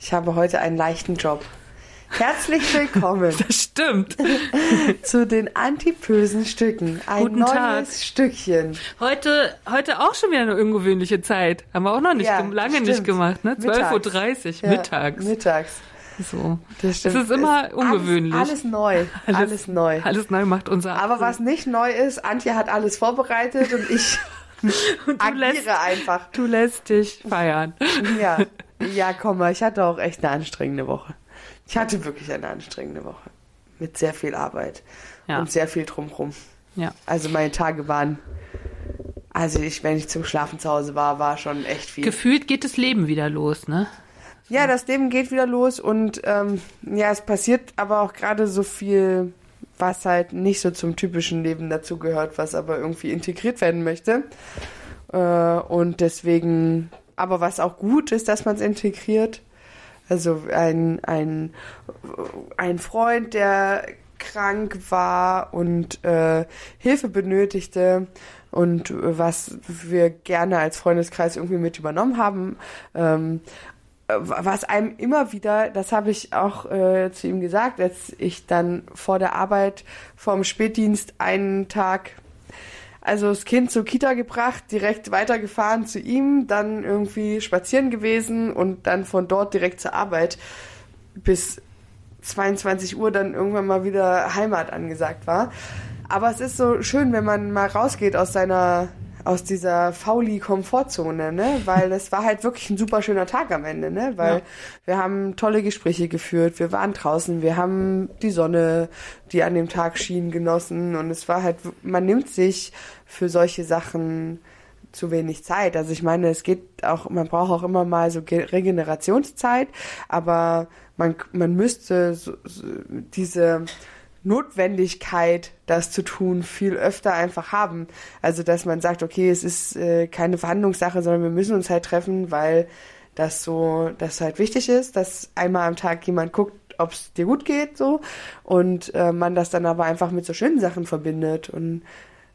Ich habe heute einen leichten Job. Herzlich willkommen Das stimmt. zu den antipösen Stücken. Ein Guten neues Tag. Stückchen. Heute, heute auch schon wieder eine ungewöhnliche Zeit. Haben wir auch noch nicht, Ja, lange stimmt. nicht gemacht, ne? Mittags. 12.30 Uhr, Ja, mittags. Mittags. so. Das Es stimmt. ist immer ungewöhnlich. Alles, alles neu. Alles, neu. Alles neu macht unser Aber April. was nicht neu ist, Antje hat alles vorbereitet und ich Und du lässt, agiere einfach. du lässt dich feiern. Ja, ja, komm mal, ich hatte auch echt eine anstrengende Woche. Ich hatte wirklich eine anstrengende Woche. Mit sehr viel Arbeit Ja. und sehr viel drumrum. Ja. Also meine Tage waren, also ich, wenn ich zum Schlafen zu Hause war, war schon echt viel. Gefühlt geht das Leben wieder los, ne? ja, das Leben geht wieder los und ähm, ja, es passiert aber auch gerade so viel, was halt nicht so zum typischen Leben dazugehört, was aber irgendwie integriert werden möchte. Äh, und deswegen, aber was auch gut ist, dass man es integriert. Also ein, ein, ein Freund, der krank war und äh, Hilfe benötigte und äh, was wir gerne als Freundeskreis irgendwie mit übernommen haben. Ähm, äh, was einem immer wieder, das habe ich auch äh, zu ihm gesagt, als ich dann vor der Arbeit vorm Spätdienst einen Tag also das Kind zur Kita gebracht, direkt weitergefahren zu ihm, dann irgendwie spazieren gewesen und dann von dort direkt zur Arbeit bis 22 Uhr dann irgendwann mal wieder Heimat angesagt war. Aber es ist so schön, wenn man mal rausgeht aus seiner aus dieser Fauli-Komfortzone, ne? Weil es war halt wirklich ein super schöner Tag am Ende, ne? Weil Ja. wir haben tolle Gespräche geführt, wir waren draußen, wir haben die Sonne, die an dem Tag schien, genossen und es war halt, man nimmt sich für solche Sachen zu wenig Zeit. Also ich meine, es geht auch, man braucht auch immer mal so Ge- Regenerationszeit, aber man, man müsste so, so diese Notwendigkeit, das zu tun, viel öfter einfach haben. Also dass man sagt, okay, es ist äh, keine Verhandlungssache, sondern wir müssen uns halt treffen, weil das so, das halt wichtig ist, dass einmal am Tag jemand guckt, ob es dir gut geht, so und äh, man das dann aber einfach mit so schönen Sachen verbindet und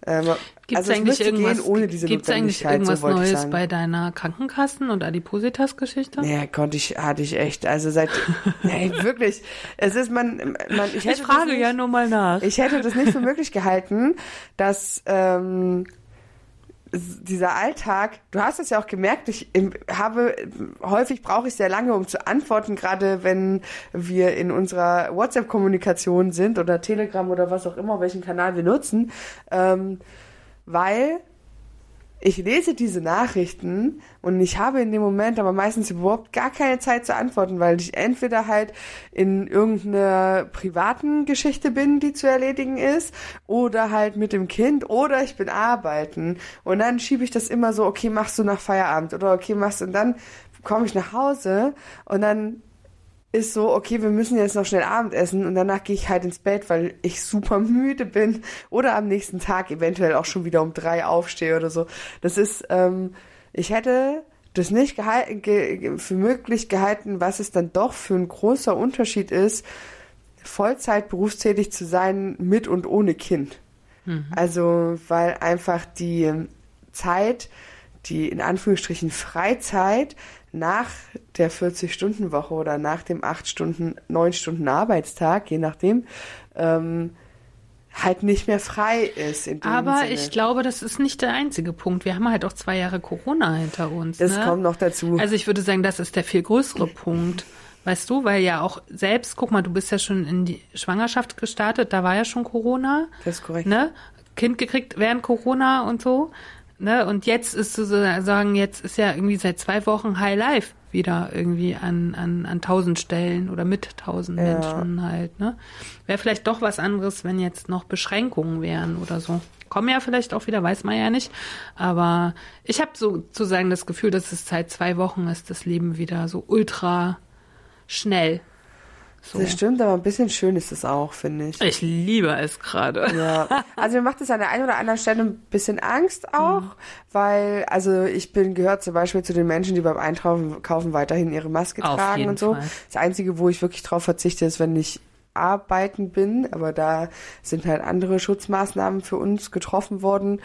ähm, Gibt's also es eigentlich irgendwas, gehen ohne diese gibt's eigentlich irgendwas so Neues bei deiner Krankenkassen- und Adipositas-Geschichte? Nee, konnte ich, hatte ich echt. Also seit, nee, wirklich. Es ist man, man ich, Ich frage nicht, ja nur mal nach. Ich hätte das nicht für möglich gehalten, dass ähm, dieser Alltag, du hast es ja auch gemerkt, ich habe, häufig brauche ich sehr lange, um zu antworten, gerade wenn wir in unserer WhatsApp-Kommunikation sind oder Telegram oder was auch immer, welchen Kanal wir nutzen, ähm, weil ich lese diese Nachrichten und ich habe in dem Moment aber meistens überhaupt gar keine Zeit zu antworten, weil ich entweder halt in irgendeiner privaten Geschichte bin, die zu erledigen ist, oder halt mit dem Kind, oder ich bin arbeiten. Und dann schiebe ich das immer so, okay, machst du nach Feierabend oder okay, machst du, und dann komme ich nach Hause und dann ist so, okay, wir müssen jetzt noch schnell Abendessen und danach gehe ich halt ins Bett, weil ich super müde bin oder am nächsten Tag eventuell auch schon wieder um drei aufstehe oder so. Das ist, ähm, ich hätte das nicht gehalten, ge, für möglich gehalten, was es dann doch für ein großer Unterschied ist, Vollzeit berufstätig zu sein mit und ohne Kind. Also, weil einfach die Zeit, die in Anführungsstrichen Freizeit nach der 40-Stunden-Woche oder nach dem 8 Stunden, 9 Stunden Arbeitstag, je nachdem, ähm, halt nicht mehr frei ist. Aber Sinne. ich glaube, das ist nicht der einzige Punkt. Wir haben halt auch zwei Jahre Corona hinter uns. das ne? kommt noch dazu. Also ich würde sagen, das ist der viel größere Punkt. Weißt du, weil ja auch selbst, guck mal, du bist ja schon in die Schwangerschaft gestartet, da war ja schon Corona. das ist korrekt. Ne? Kind gekriegt während Corona und so. Ne? Und jetzt ist sozusagen, jetzt ist ja irgendwie seit zwei Wochen High Life wieder irgendwie an, an, an tausend Stellen oder mit tausend Ja. Menschen halt. Ne? Wäre vielleicht doch was anderes, wenn jetzt noch Beschränkungen wären oder so. Kommen ja vielleicht auch wieder, weiß man ja nicht. Aber ich habe sozusagen das Gefühl, dass es seit zwei Wochen ist, das Leben wieder so ultra schnell. So. Das stimmt, aber ein bisschen schön ist es auch, finde ich. Ich liebe es gerade. Ja. Also mir macht es an der einen oder anderen Stelle ein bisschen Angst auch, mhm. weil, also ich bin, gehört zum Beispiel zu den Menschen, die beim Einkaufen kaufen, weiterhin ihre Maske Auf tragen und so. Fall. Das Einzige, wo ich wirklich drauf verzichte, ist, wenn ich arbeiten bin, aber da sind halt andere Schutzmaßnahmen für uns getroffen worden.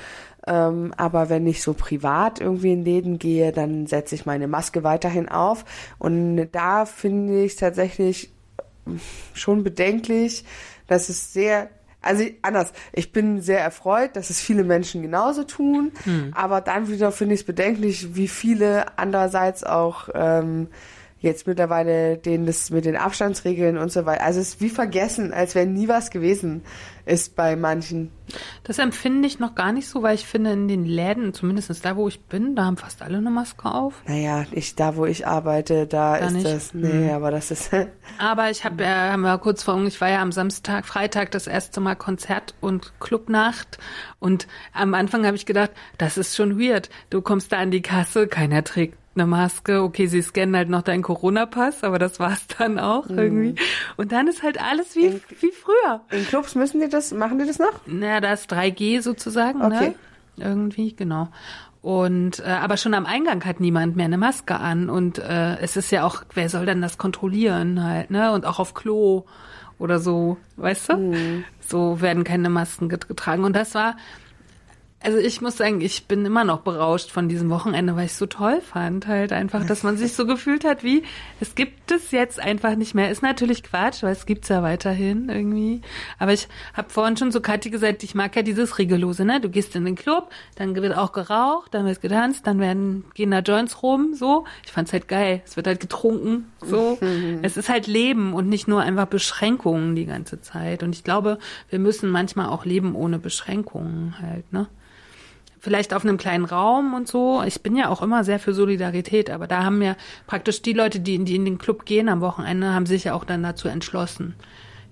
Ähm, aber wenn ich so privat irgendwie in Läden gehe, dann setze ich meine Maske weiterhin auf. Und da finde ich tatsächlich schon bedenklich, dass es sehr also anders, ich bin sehr erfreut, dass es viele Menschen genauso tun, Hm. aber dann wieder finde ich es bedenklich, wie viele andererseits auch ähm, jetzt mittlerweile denen das mit den Abstandsregeln und so weiter. Also es ist wie vergessen, als wenn nie was gewesen ist bei manchen. Das empfinde ich noch gar nicht so, weil ich finde, in den Läden, zumindest da, wo ich bin, da haben fast alle eine Maske auf. Naja, ich, da wo ich arbeite, da Da ist nicht? das. Nee, aber das ist. Aber ich habe ja, haben wir kurz vor, ich war ja am Samstag, Freitag das erste Mal Konzert und Clubnacht und am Anfang habe ich gedacht, das ist schon weird. Du kommst da an die Kasse, keiner trägt eine Maske. Okay, sie scannen halt noch deinen Corona-Pass, aber das war's dann auch irgendwie. Und dann ist halt alles wie, In- wie früher. In Clubs müssen die das, machen die das noch? Naja, da ist 3G sozusagen, Okay. ne? Irgendwie, genau. Und äh, aber schon am Eingang hat niemand mehr eine Maske an und äh, es ist ja auch, wer soll denn das kontrollieren halt, ne? Und auch auf Klo oder so, weißt du? So werden keine Masken get- getragen und das war also ich muss sagen, ich bin immer noch berauscht von diesem Wochenende, weil ich es so toll fand, halt einfach, dass man sich so gefühlt hat, wie es gibt es jetzt einfach nicht mehr. Ist natürlich Quatsch, weil es gibt's ja weiterhin irgendwie. Aber ich habe vorhin schon so Kathi gesagt, ich mag ja dieses Regellose, ne? Du gehst in den Club, dann wird auch geraucht, dann wird getanzt, dann werden gehen da Joints rum, so. Ich fand's halt geil. Es wird halt getrunken, so. es ist halt Leben und nicht nur einfach Beschränkungen die ganze Zeit. Und ich glaube, wir müssen manchmal auch leben ohne Beschränkungen halt, ne? Vielleicht auf einem kleinen Raum und so. Ich bin ja auch immer sehr für Solidarität, aber da haben ja praktisch die Leute, die in, die in den Club gehen am Wochenende, haben sich ja auch dann dazu entschlossen.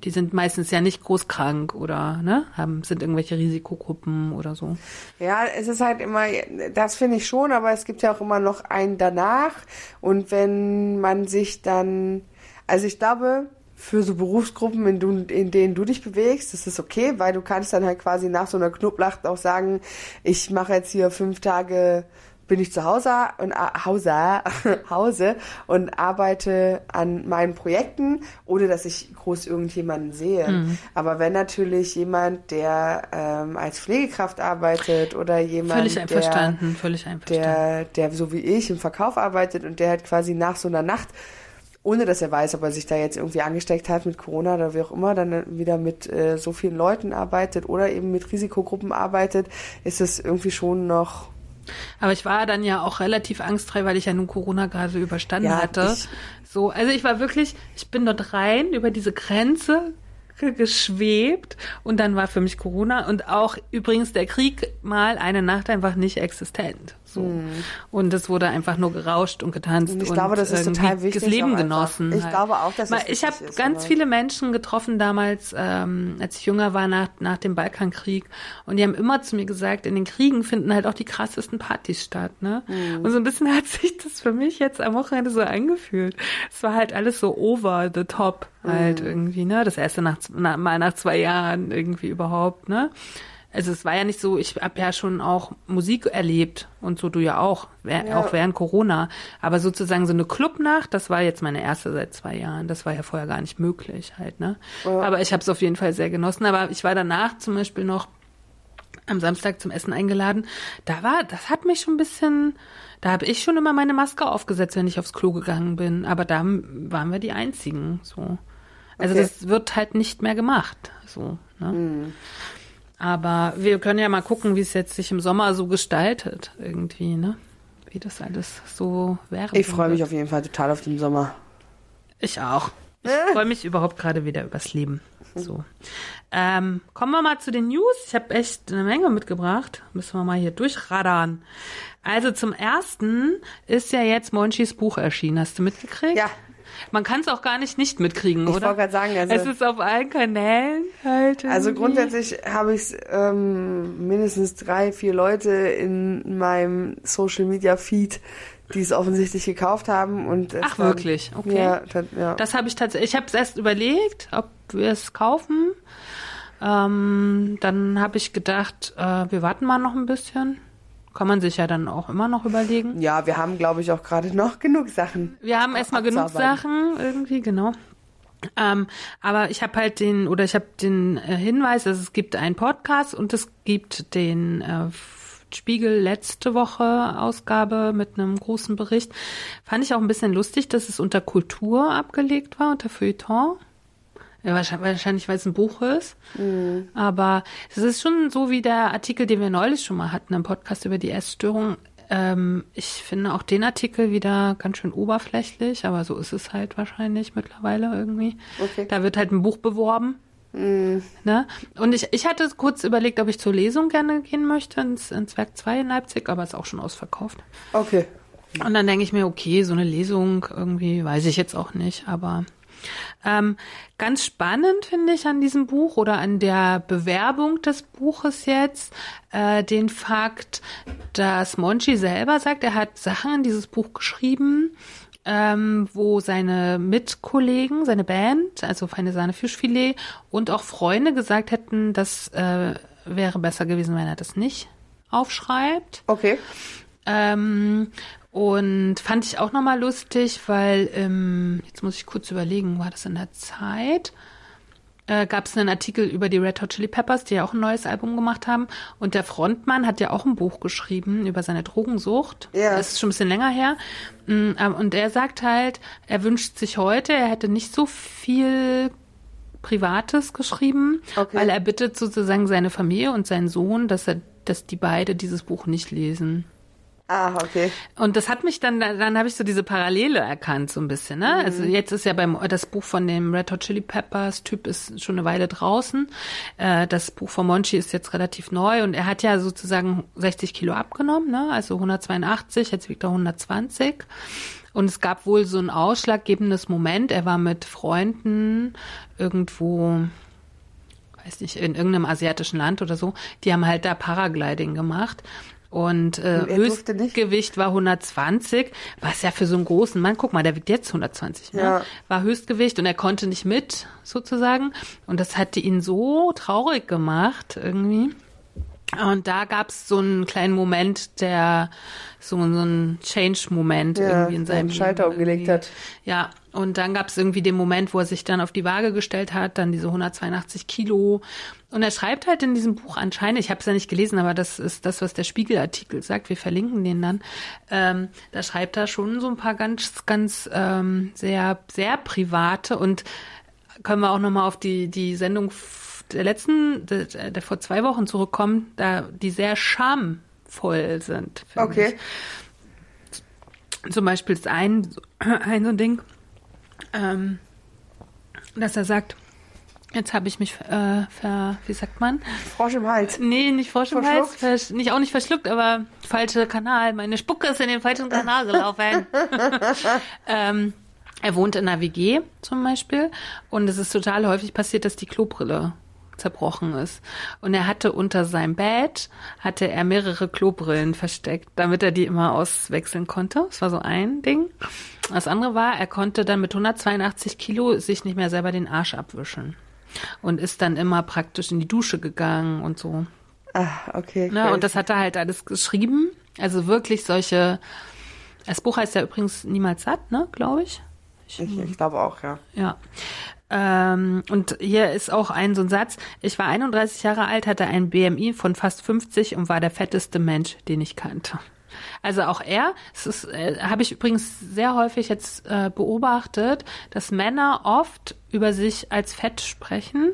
Die sind meistens ja nicht großkrank oder ne, haben sind irgendwelche Risikogruppen oder so. Ja, es ist halt immer, das finde ich schon, aber es gibt ja auch immer noch einen danach. Und wenn man sich dann, also ich glaube, für so Berufsgruppen, in, du, in denen du dich bewegst, das ist okay, weil du kannst dann halt quasi nach so einer Knoblaucht auch sagen, ich mache jetzt hier fünf Tage bin ich zu Hause und äh, Hause, Hause und arbeite an meinen Projekten, ohne dass ich groß irgendjemanden sehe. Mhm. Aber wenn natürlich jemand, der ähm, als Pflegekraft arbeitet oder jemand, Völlig der, einverstanden, völlig einverstanden. der, der so wie ich im Verkauf arbeitet und der halt quasi nach so einer Nacht, ohne dass er weiß, ob er sich da jetzt irgendwie angesteckt hat mit Corona oder wie auch immer, dann wieder mit äh, so vielen Leuten arbeitet oder eben mit Risikogruppen arbeitet, ist es irgendwie schon noch Aber ich war dann ja auch relativ angstfrei, weil ich ja nun Corona gerade überstanden Ja, hatte. so, also ich war wirklich, ich bin dort rein über diese Grenze ge- geschwebt und dann war für mich Corona und auch übrigens der Krieg mal eine Nacht einfach nicht existent. So. Und es wurde einfach nur gerauscht und getanzt Und und, ich glaube, das ist total wichtig das Leben genossen. Ich halt. glaube auch, dass Weil Ich habe ganz aber- viele Menschen getroffen damals, ähm, als ich jünger war, nach, nach dem Balkankrieg. Und die haben immer zu mir gesagt, in den Kriegen finden halt auch die krassesten Partys statt. Ne? Mhm. Und so ein bisschen hat sich das für mich jetzt am Wochenende so angefühlt. Es war halt alles so over the top halt Mhm. irgendwie. ne Das erste nach, na, mal nach zwei Jahren irgendwie überhaupt. ne also es war ja nicht so, ich habe ja schon auch Musik erlebt und so du ja auch, Ja. auch während Corona. Aber sozusagen so eine Clubnacht, das war jetzt meine erste seit zwei Jahren. Das war ja vorher gar nicht möglich halt, ne? Ja. Aber ich habe es auf jeden Fall sehr genossen. Aber ich war danach zum Beispiel noch am Samstag zum Essen eingeladen. Da war, das hat mich schon ein bisschen, da habe ich schon immer meine Maske aufgesetzt, wenn ich aufs Klo gegangen bin. Aber da waren wir die einzigen, so. Also Okay. das wird halt nicht mehr gemacht, so. Ne? Aber wir können ja mal gucken, wie es jetzt sich im Sommer so gestaltet, irgendwie, ne? Wie das alles so wäre. Ich freue mich auf jeden Fall total auf den Sommer. Ich auch. Ich freue mich überhaupt gerade wieder übers Leben. So. Ähm, kommen wir mal zu den News. Ich habe echt eine Menge mitgebracht. Müssen wir mal hier durchradern. Also zum ersten ist ja jetzt Monchis Buch erschienen. Hast du mitgekriegt? Ja. Man kann es auch gar nicht nicht mitkriegen, Ich oder? wollte gerade sagen, also- es ist auf allen Kanälen halt. Also grundsätzlich habe ich ähm, mindestens drei, vier Leute in meinem Social Media Feed, die es offensichtlich gekauft haben und Ach, dann- wirklich? Okay. Ja, ja. Das habe ich tatsächlich. Ich habe es erst überlegt, ob wir es kaufen. Ähm, dann habe ich gedacht, äh, wir warten mal noch ein bisschen. Kann man sich ja dann auch immer noch überlegen. ja, wir haben, glaube ich, auch gerade noch genug Sachen. Wir haben erstmal genug. Sachen irgendwie, genau. Ähm, aber ich habe halt den, oder ich habe den äh, Hinweis, dass es gibt einen Podcast und es gibt den äh, Spiegel letzte Woche Ausgabe mit einem großen Bericht. Fand ich auch ein bisschen lustig, dass es unter Kultur abgelegt war, unter Feuilleton. Ja, wahrscheinlich, weil es ein Buch ist. Aber es ist schon so wie der Artikel, den wir neulich schon mal hatten im Podcast über die Essstörung. Ähm, ich finde auch den Artikel wieder ganz schön oberflächlich, aber so ist es halt wahrscheinlich mittlerweile irgendwie. Okay. Da wird halt ein Buch beworben. Ne? Und ich, ich hatte kurz überlegt, ob ich zur Lesung gerne gehen möchte ins, ins Werk 2 in Leipzig, aber ist auch schon ausverkauft. Okay. Und dann denke ich mir, okay, so eine Lesung irgendwie weiß ich jetzt auch nicht, aber ähm, ganz spannend finde ich an diesem Buch oder an der Bewerbung des Buches jetzt äh, den Fakt, dass Monchi selber sagt, er hat Sachen in dieses Buch geschrieben, ähm, wo seine Mitkollegen, seine Band, also Feine Sahne Fischfilet und auch Freunde gesagt hätten, das äh, wäre besser gewesen, wenn er das nicht aufschreibt. Okay. Ähm, und fand ich auch nochmal lustig, weil, ähm, jetzt muss ich kurz überlegen, war das in der Zeit? Äh, Gab es einen Artikel über die Red Hot Chili Peppers, die ja auch ein neues Album gemacht haben. Und der Frontmann hat ja auch ein Buch geschrieben über seine Drogensucht. Ja. Das ist schon ein bisschen länger her. Mm, ähm, Und er sagt halt, er wünscht sich heute, er hätte nicht so viel Privates geschrieben, Okay. weil er bittet sozusagen seine Familie und seinen Sohn, dass er, dass die beide dieses Buch nicht lesen. Ah, okay. Und das hat mich dann, dann habe ich so diese Parallele erkannt, so ein bisschen. Ne? Also jetzt ist ja beim das Buch von dem Red Hot Chili Peppers Typ ist schon eine Weile draußen. Äh, das Buch von Monchi ist jetzt relativ neu und er hat ja sozusagen 60 Kilo abgenommen, ne? also 182, jetzt wiegt er 120. Und es gab wohl so ein ausschlaggebendes Moment. Er war mit Freunden irgendwo weiß nicht, in irgendeinem asiatischen Land oder so, die haben halt da Paragliding gemacht. Und äh? Höchstgewicht war 120, was ja für so einen großen Mann, guck mal, der wiegt jetzt 120, ne? Ja. war Höchstgewicht und er konnte nicht mit, sozusagen. Und das hatte ihn so traurig gemacht, irgendwie. Und da gab es so einen kleinen Moment, der so, so einen Change-Moment Ja, irgendwie in seinem Schalter umgelegt hat. Ja, und dann gab es irgendwie den Moment, wo er sich dann auf die Waage gestellt hat, dann diese 182 Kilo. Und er schreibt halt in diesem Buch anscheinend, ich habe es ja nicht gelesen, aber das ist das, was der Spiegelartikel sagt, wir verlinken den dann. Ähm, da schreibt er schon so ein paar ganz, ganz ähm, sehr, sehr private und können wir auch nochmal auf die, die Sendung der letzten, der, der vor zwei Wochen zurückkommen, da die sehr schamvoll sind. finde ich. Okay. Zum Beispiel ist ein, ein so ein Ding, ähm, dass er sagt, jetzt habe ich mich äh, ver, wie sagt man? Frosch im Hals. Nee, nicht Frosch im Hals, nicht auch nicht verschluckt, aber falscher Kanal. Meine Spucke ist in den falschen Kanal gelaufen. ähm, er wohnt in einer WG zum Beispiel und es ist total häufig passiert, dass die Klobrille zerbrochen ist. Und er hatte unter seinem Bett, hatte er mehrere Klobrillen versteckt, damit er die immer auswechseln konnte. Das war so ein Ding. Das andere war, er konnte dann mit 182 Kilo sich nicht mehr selber den Arsch abwischen. Und ist dann immer praktisch in die Dusche gegangen und so. Ah, okay. Ne? Und das hat er halt alles geschrieben. Also wirklich solche. Das Buch heißt ja übrigens Niemals satt, ne, glaube ich. Ich, ich glaube auch, ja. Ja. Ähm, und hier ist auch ein so ein Satz. Ich war 31 Jahre alt, hatte ein BMI von fast 50 und war der fetteste Mensch, den ich kannte. Also auch er, es ist, äh, habe ich übrigens sehr häufig jetzt äh, beobachtet, dass Männer oft über sich als fett sprechen,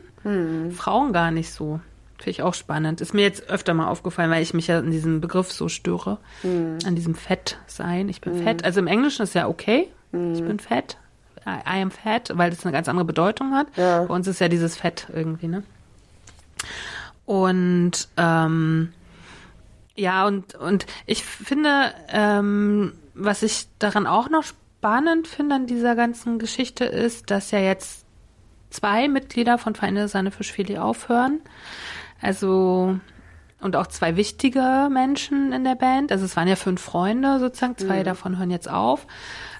Frauen gar nicht so. Finde ich auch spannend. Ist mir jetzt öfter mal aufgefallen, weil ich mich ja an diesem Begriff so störe. An diesem Fett sein. Ich bin fett. Also im Englischen ist ja okay. Ich bin fett. I, am fat, weil das eine ganz andere Bedeutung hat. Ja. Bei uns ist ja dieses Fett irgendwie, ne? Und ähm, ja, und, und ich finde, ähm, was ich daran auch noch spannend finde an dieser ganzen Geschichte ist, dass ja jetzt zwei Mitglieder von Feinde Sahne Fischfilet aufhören. Also und auch zwei wichtige Menschen in der Band. Also es waren ja fünf Freunde sozusagen, zwei mhm. davon hören jetzt auf.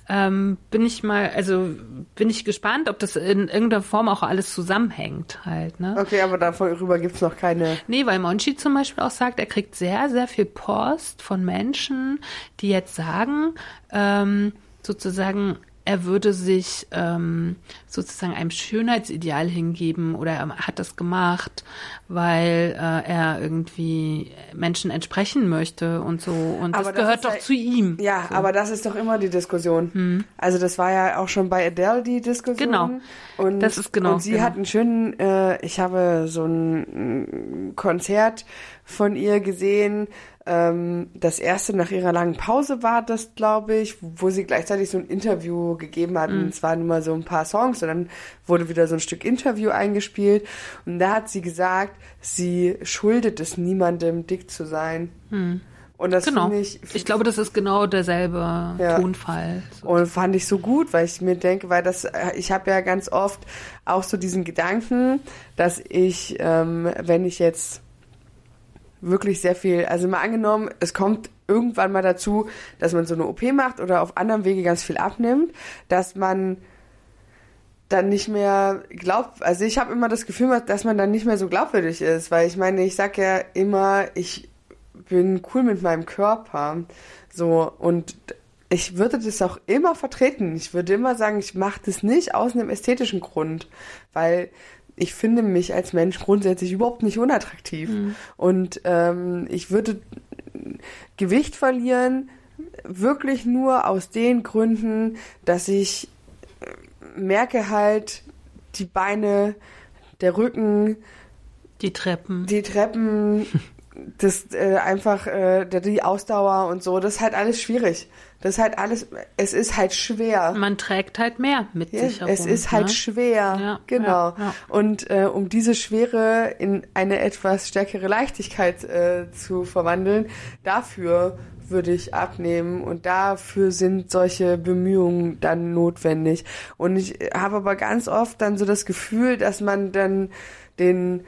Ähm, bin ich mal, also bin ich gespannt, ob das in irgendeiner Form auch alles zusammenhängt halt. Ne? Okay, aber darüber gibt's noch keine. Nee, weil Monchi zum Beispiel auch sagt, er kriegt sehr, sehr viel Post von Menschen, die jetzt sagen, ähm, sozusagen, er würde sich ähm, sozusagen einem Schönheitsideal hingeben oder er hat das gemacht, weil äh, er irgendwie Menschen entsprechen möchte und so. Und aber das, das gehört doch ja, zu ihm. Ja, so. aber das ist doch immer die Diskussion. Hm. Also das war ja auch schon bei Adele die Diskussion. Genau. Und, das ist genau. Und sie genau. hat einen schönen, äh, ich habe so ein Konzert von ihr gesehen, ähm, das erste nach ihrer langen Pause war das, glaube ich, wo sie gleichzeitig so ein Interview gegeben hat. Mhm. Es waren immer so ein paar Songs und dann wurde wieder so ein Stück Interview eingespielt. Und da hat sie gesagt, sie schuldet es niemandem, dick zu sein. Mhm. Und das genau. finde ich. Ich glaube, das ist genau derselbe ja. Tonfall. Und fand ich so gut, weil ich mir denke, weil das, äh, ich habe ja ganz oft auch so diesen Gedanken, dass ich, ähm, wenn ich jetzt wirklich sehr viel, also mal angenommen, es kommt irgendwann mal dazu, dass man so eine OP macht oder auf anderem Wege ganz viel abnimmt, dass man dann nicht mehr glaubt, also ich habe immer das Gefühl, dass man dann nicht mehr so glaubwürdig ist, weil ich meine, ich sag ja immer, ich bin cool mit meinem Körper, so und ich würde das auch immer vertreten. Ich würde immer sagen, ich mache das nicht aus einem ästhetischen Grund, weil ich finde mich als Mensch grundsätzlich überhaupt nicht unattraktiv. Mhm. Und ähm, ich würde Gewicht verlieren, wirklich nur aus den Gründen, dass ich merke halt, die Beine, der Rücken, die Treppen. Die Treppen, das äh, einfach äh, die Ausdauer und so, das ist halt alles schwierig. Das ist halt alles, es ist halt schwer. Man trägt halt mehr mit ja, sich herum. Es ist halt ne? schwer, ja, genau. Ja, ja. Und äh, um diese Schwere in eine etwas stärkere Leichtigkeit äh, zu verwandeln, dafür würde ich abnehmen und dafür sind solche Bemühungen dann notwendig. Und ich habe aber ganz oft dann so das Gefühl, dass man dann den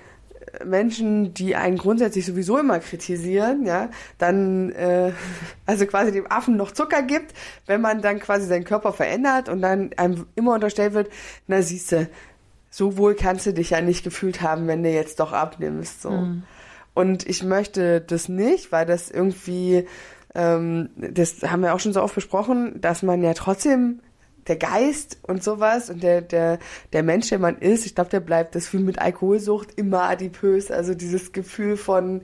Menschen, die einen grundsätzlich sowieso immer kritisieren, ja, dann äh, also quasi dem Affen noch Zucker gibt, wenn man dann quasi seinen Körper verändert und dann einem immer unterstellt wird, na siehste, so wohl kannst du dich ja nicht gefühlt haben, wenn du jetzt doch abnimmst. So. Mhm. Und ich möchte das nicht, weil das irgendwie, ähm, das haben wir auch schon so oft besprochen, dass man ja trotzdem der Geist und sowas und der, der, der Mensch, der man ist, ich glaube, der bleibt das wie mit Alkoholsucht immer adipös. Also dieses Gefühl von,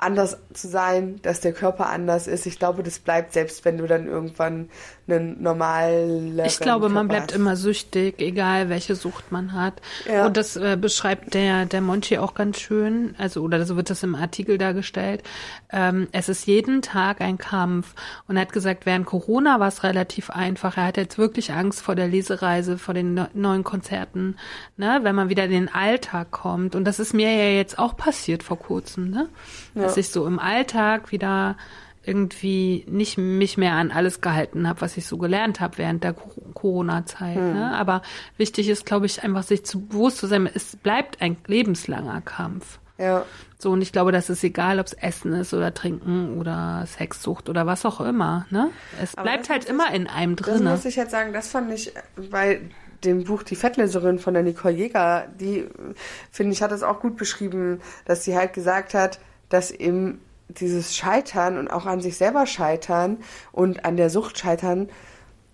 anders zu sein, dass der Körper anders ist. Ich glaube, das bleibt selbst, wenn du dann irgendwann einen normalen. Ich glaube, man bleibt hast. immer süchtig, egal welche Sucht man hat. Ja. Und das äh, beschreibt der der Monchi auch ganz schön. Also oder so wird das im Artikel dargestellt. Ähm, es ist jeden Tag ein Kampf. Und er hat gesagt, während Corona war es relativ einfach. Er hat jetzt wirklich Angst vor der Lesereise, vor den ne neuen Konzerten, ne, wenn man wieder in den Alltag kommt. Und das ist mir ja jetzt auch passiert vor kurzem, ne? Ja dass ich so im Alltag wieder irgendwie nicht mich mehr an alles gehalten habe, was ich so gelernt habe während der Corona-Zeit. Hm. Ne? Aber wichtig ist, glaube ich, einfach sich zu bewusst zu sein, es bleibt ein lebenslanger Kampf. Ja. So, und ich glaube, das ist egal, ob es Essen ist oder Trinken oder Sexsucht oder was auch immer. Ne? Es Aber bleibt halt immer ich, in einem drin. Das muss ich jetzt sagen, das fand ich bei dem Buch Die Fettleserin von der Nicole Jäger, die, finde ich, hat es auch gut beschrieben, dass sie halt gesagt hat, dass eben dieses Scheitern und auch an sich selber scheitern und an der Sucht scheitern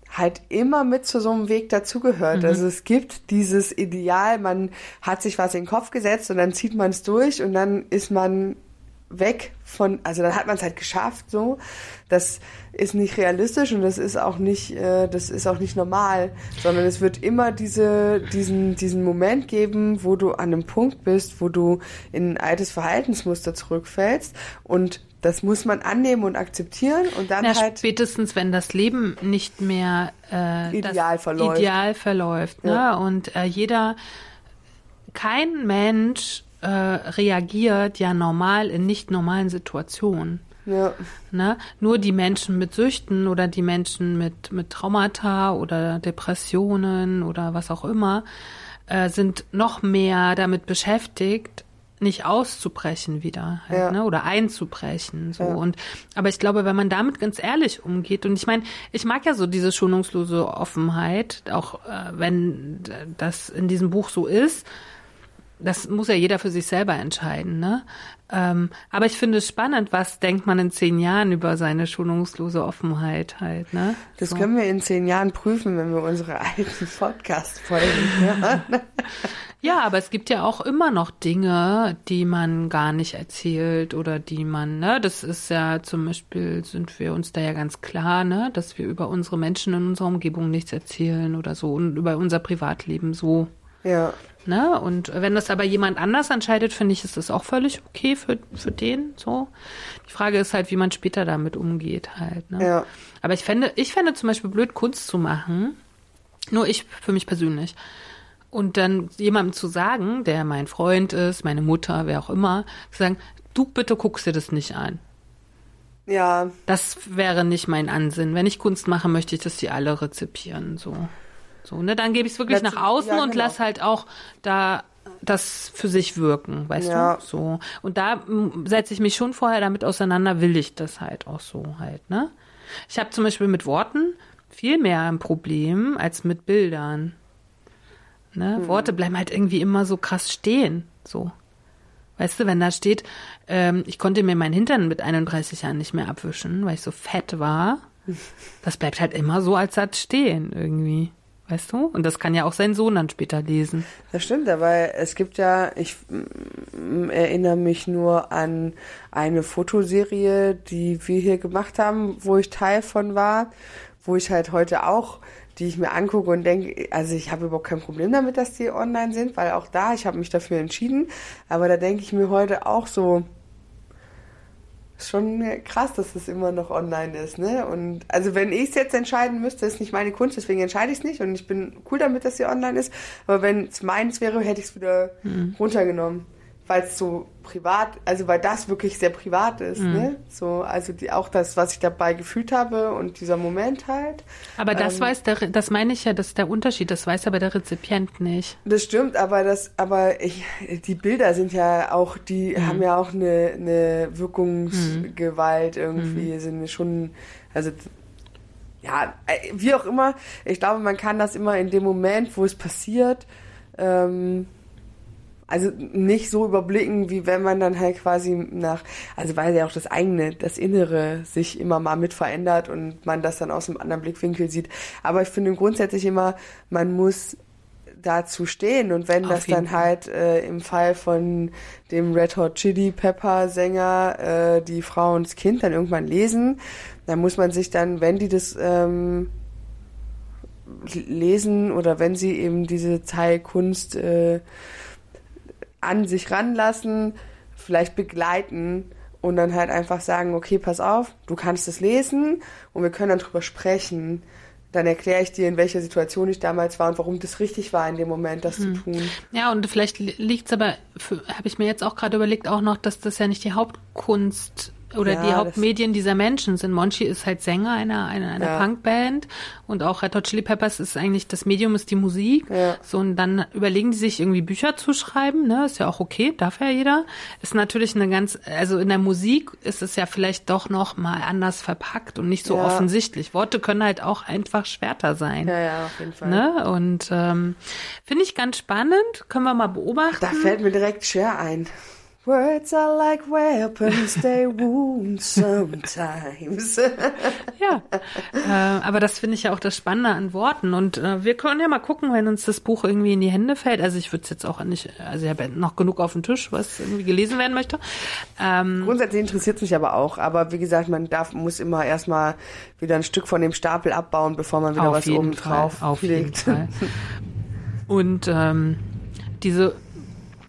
halt immer mit zu so einem Weg dazugehört. Mhm. Also es gibt dieses Ideal, man hat sich was in den Kopf gesetzt und dann zieht man es durch und dann ist man weg von, also dann hat man es halt geschafft, so. Das ist nicht realistisch und das ist auch nicht, äh, das ist auch nicht normal, sondern es wird immer diese, diesen, diesen Moment geben, wo du an einem Punkt bist, wo du in ein altes Verhaltensmuster zurückfällst und das muss man annehmen und akzeptieren und dann ja, halt spätestens wenn das Leben nicht mehr äh, ideal verläuft, ideal verläuft, ne? Ja. Und äh, jeder, kein Mensch äh, reagiert ja normal in nicht normalen Situationen. Ja. Ne? Nur die Menschen mit Süchten oder die Menschen mit, mit Traumata oder Depressionen oder was auch immer äh, sind noch mehr damit beschäftigt, nicht auszubrechen wieder halt, Ja. ne? oder einzubrechen so Ja. und aber ich glaube wenn man damit ganz ehrlich umgeht und ich meine ich mag ja so diese schonungslose Offenheit auch äh, wenn das in diesem Buch so ist das muss ja jeder für sich selber entscheiden, ne? Ähm, aber ich finde es spannend, was denkt man in zehn Jahren über seine schonungslose Offenheit halt, ne? Das so. können wir in zehn Jahren prüfen, wenn wir unsere alten Podcast-Folgen hören. Ja, aber es gibt ja auch immer noch Dinge, die man gar nicht erzählt oder die man, ne, das ist ja zum Beispiel, sind wir uns da ja ganz klar, ne, dass wir über unsere Menschen in unserer Umgebung nichts erzählen oder so und über unser Privatleben so. Ja. Ne? Und wenn das aber jemand anders entscheidet, finde ich, ist das auch völlig okay für, für den. So. Die Frage ist halt, wie man später damit umgeht halt. Ne? Ja. Aber ich fände, ich fände zum Beispiel blöd, Kunst zu machen. Nur ich, für mich persönlich. Und dann jemandem zu sagen, der mein Freund ist, meine Mutter, wer auch immer, zu sagen, du bitte guckst dir das nicht an. Ja, Das wäre nicht mein Ansinn. Wenn ich Kunst mache, möchte ich, dass die alle rezipieren. So, so ne? Dann gebe ich es wirklich Dazu- nach außen ja, und genau. lass halt auch da das für sich wirken, weißt Ja. du? So. Und da mm, setze ich mich schon vorher damit auseinander, will ich das halt auch so halt, ne? Ich habe zum Beispiel mit Worten viel mehr ein Problem als mit Bildern. Ne? Hm. Worte bleiben halt irgendwie immer so krass stehen. So. Weißt du, wenn da steht, ähm, ich konnte mir meinen Hintern mit 31 Jahren nicht mehr abwischen, weil ich so fett war, das bleibt halt immer so als Satz stehen irgendwie. Weißt du? Und das kann ja auch sein Sohn dann später lesen. das stimmt, aber es gibt ja, ich mm, erinnere mich nur an eine Fotoserie, die wir hier gemacht haben, wo ich Teil von war, wo ich halt heute auch, die ich mir angucke und denke, also ich habe überhaupt kein Problem damit, dass die online sind, weil auch da, ich habe mich dafür entschieden, aber da denke ich mir heute auch so, ist schon krass, dass es immer noch online ist, ne? Und also wenn ich es jetzt entscheiden müsste, ist nicht meine Kunst, deswegen entscheide ich es nicht und ich bin cool damit, dass sie online ist. Aber wenn es meins wäre, hätte ich es wieder runtergenommen, weil es so privat, also weil das wirklich sehr privat ist, ne? So also die, auch das, was ich dabei gefühlt habe und dieser Moment halt. Aber das Ähm, weiß der, das meine ich ja, das ist der Unterschied, das weiß aber der Rezipient nicht. Das stimmt, aber das, aber ich, die Bilder sind ja auch, die haben ja auch eine, eine Wirkungsgewalt irgendwie, sind schon, also ja, äh, wie auch immer. Ich glaube, man kann das immer in dem Moment, wo es passiert, ähm, also nicht so überblicken, wie wenn man dann halt quasi nach, also weil ja auch das eigene, das Innere sich immer mal mit verändert und man das dann aus einem anderen Blickwinkel sieht. Aber ich finde grundsätzlich immer, man muss dazu stehen und wenn Auf das dann halt äh, im Fall von dem Red Hot Chili Pepper Sänger äh, die Frau und das Kind dann irgendwann lesen, dann muss man sich dann, wenn die das ähm, lesen oder wenn sie eben diese Teilkunst äh, an sich ranlassen, vielleicht begleiten und dann halt einfach sagen, okay, pass auf, du kannst es lesen und wir können dann drüber sprechen. Dann erkläre ich dir, in welcher Situation ich damals war und warum das richtig war in dem Moment, das Hm. zu tun. Ja, und vielleicht liegt es aber, habe ich mir jetzt auch gerade überlegt, auch noch, dass das ja nicht die Hauptkunst oder Ja, die Hauptmedien dieser Menschen sind. Monchi ist halt Sänger einer, einer, einer Ja. Punkband und auch Red Hot Chili Peppers ist eigentlich, das Medium ist die Musik. Ja. So, und dann überlegen die sich irgendwie Bücher zu schreiben, ne? Ist ja auch okay, darf ja jeder. Ist natürlich eine ganz, also in der Musik ist es ja vielleicht doch noch mal anders verpackt und nicht so offensichtlich. Worte können halt auch einfach Schwerter sein. Ja, ja, auf jeden Fall. Ne? Und ähm, finde ich ganz spannend, können wir mal beobachten. Da fällt mir direkt Cher ein. Words are like weapons, they wound sometimes. Ja, äh, aber das finde ich ja auch das Spannende an Worten. Und äh, wir können ja mal gucken, wenn uns das Buch irgendwie in die Hände fällt. Also ich würde es jetzt auch nicht, also ich habe ja noch genug auf dem Tisch, was irgendwie gelesen werden möchte. Ähm, Grundsätzlich interessiert es mich aber auch. Aber wie gesagt, man darf, muss immer erstmal wieder ein Stück von dem Stapel abbauen, bevor man wieder was jeden oben Fall, drauf auf jeden legt. Fall. Und ähm, diese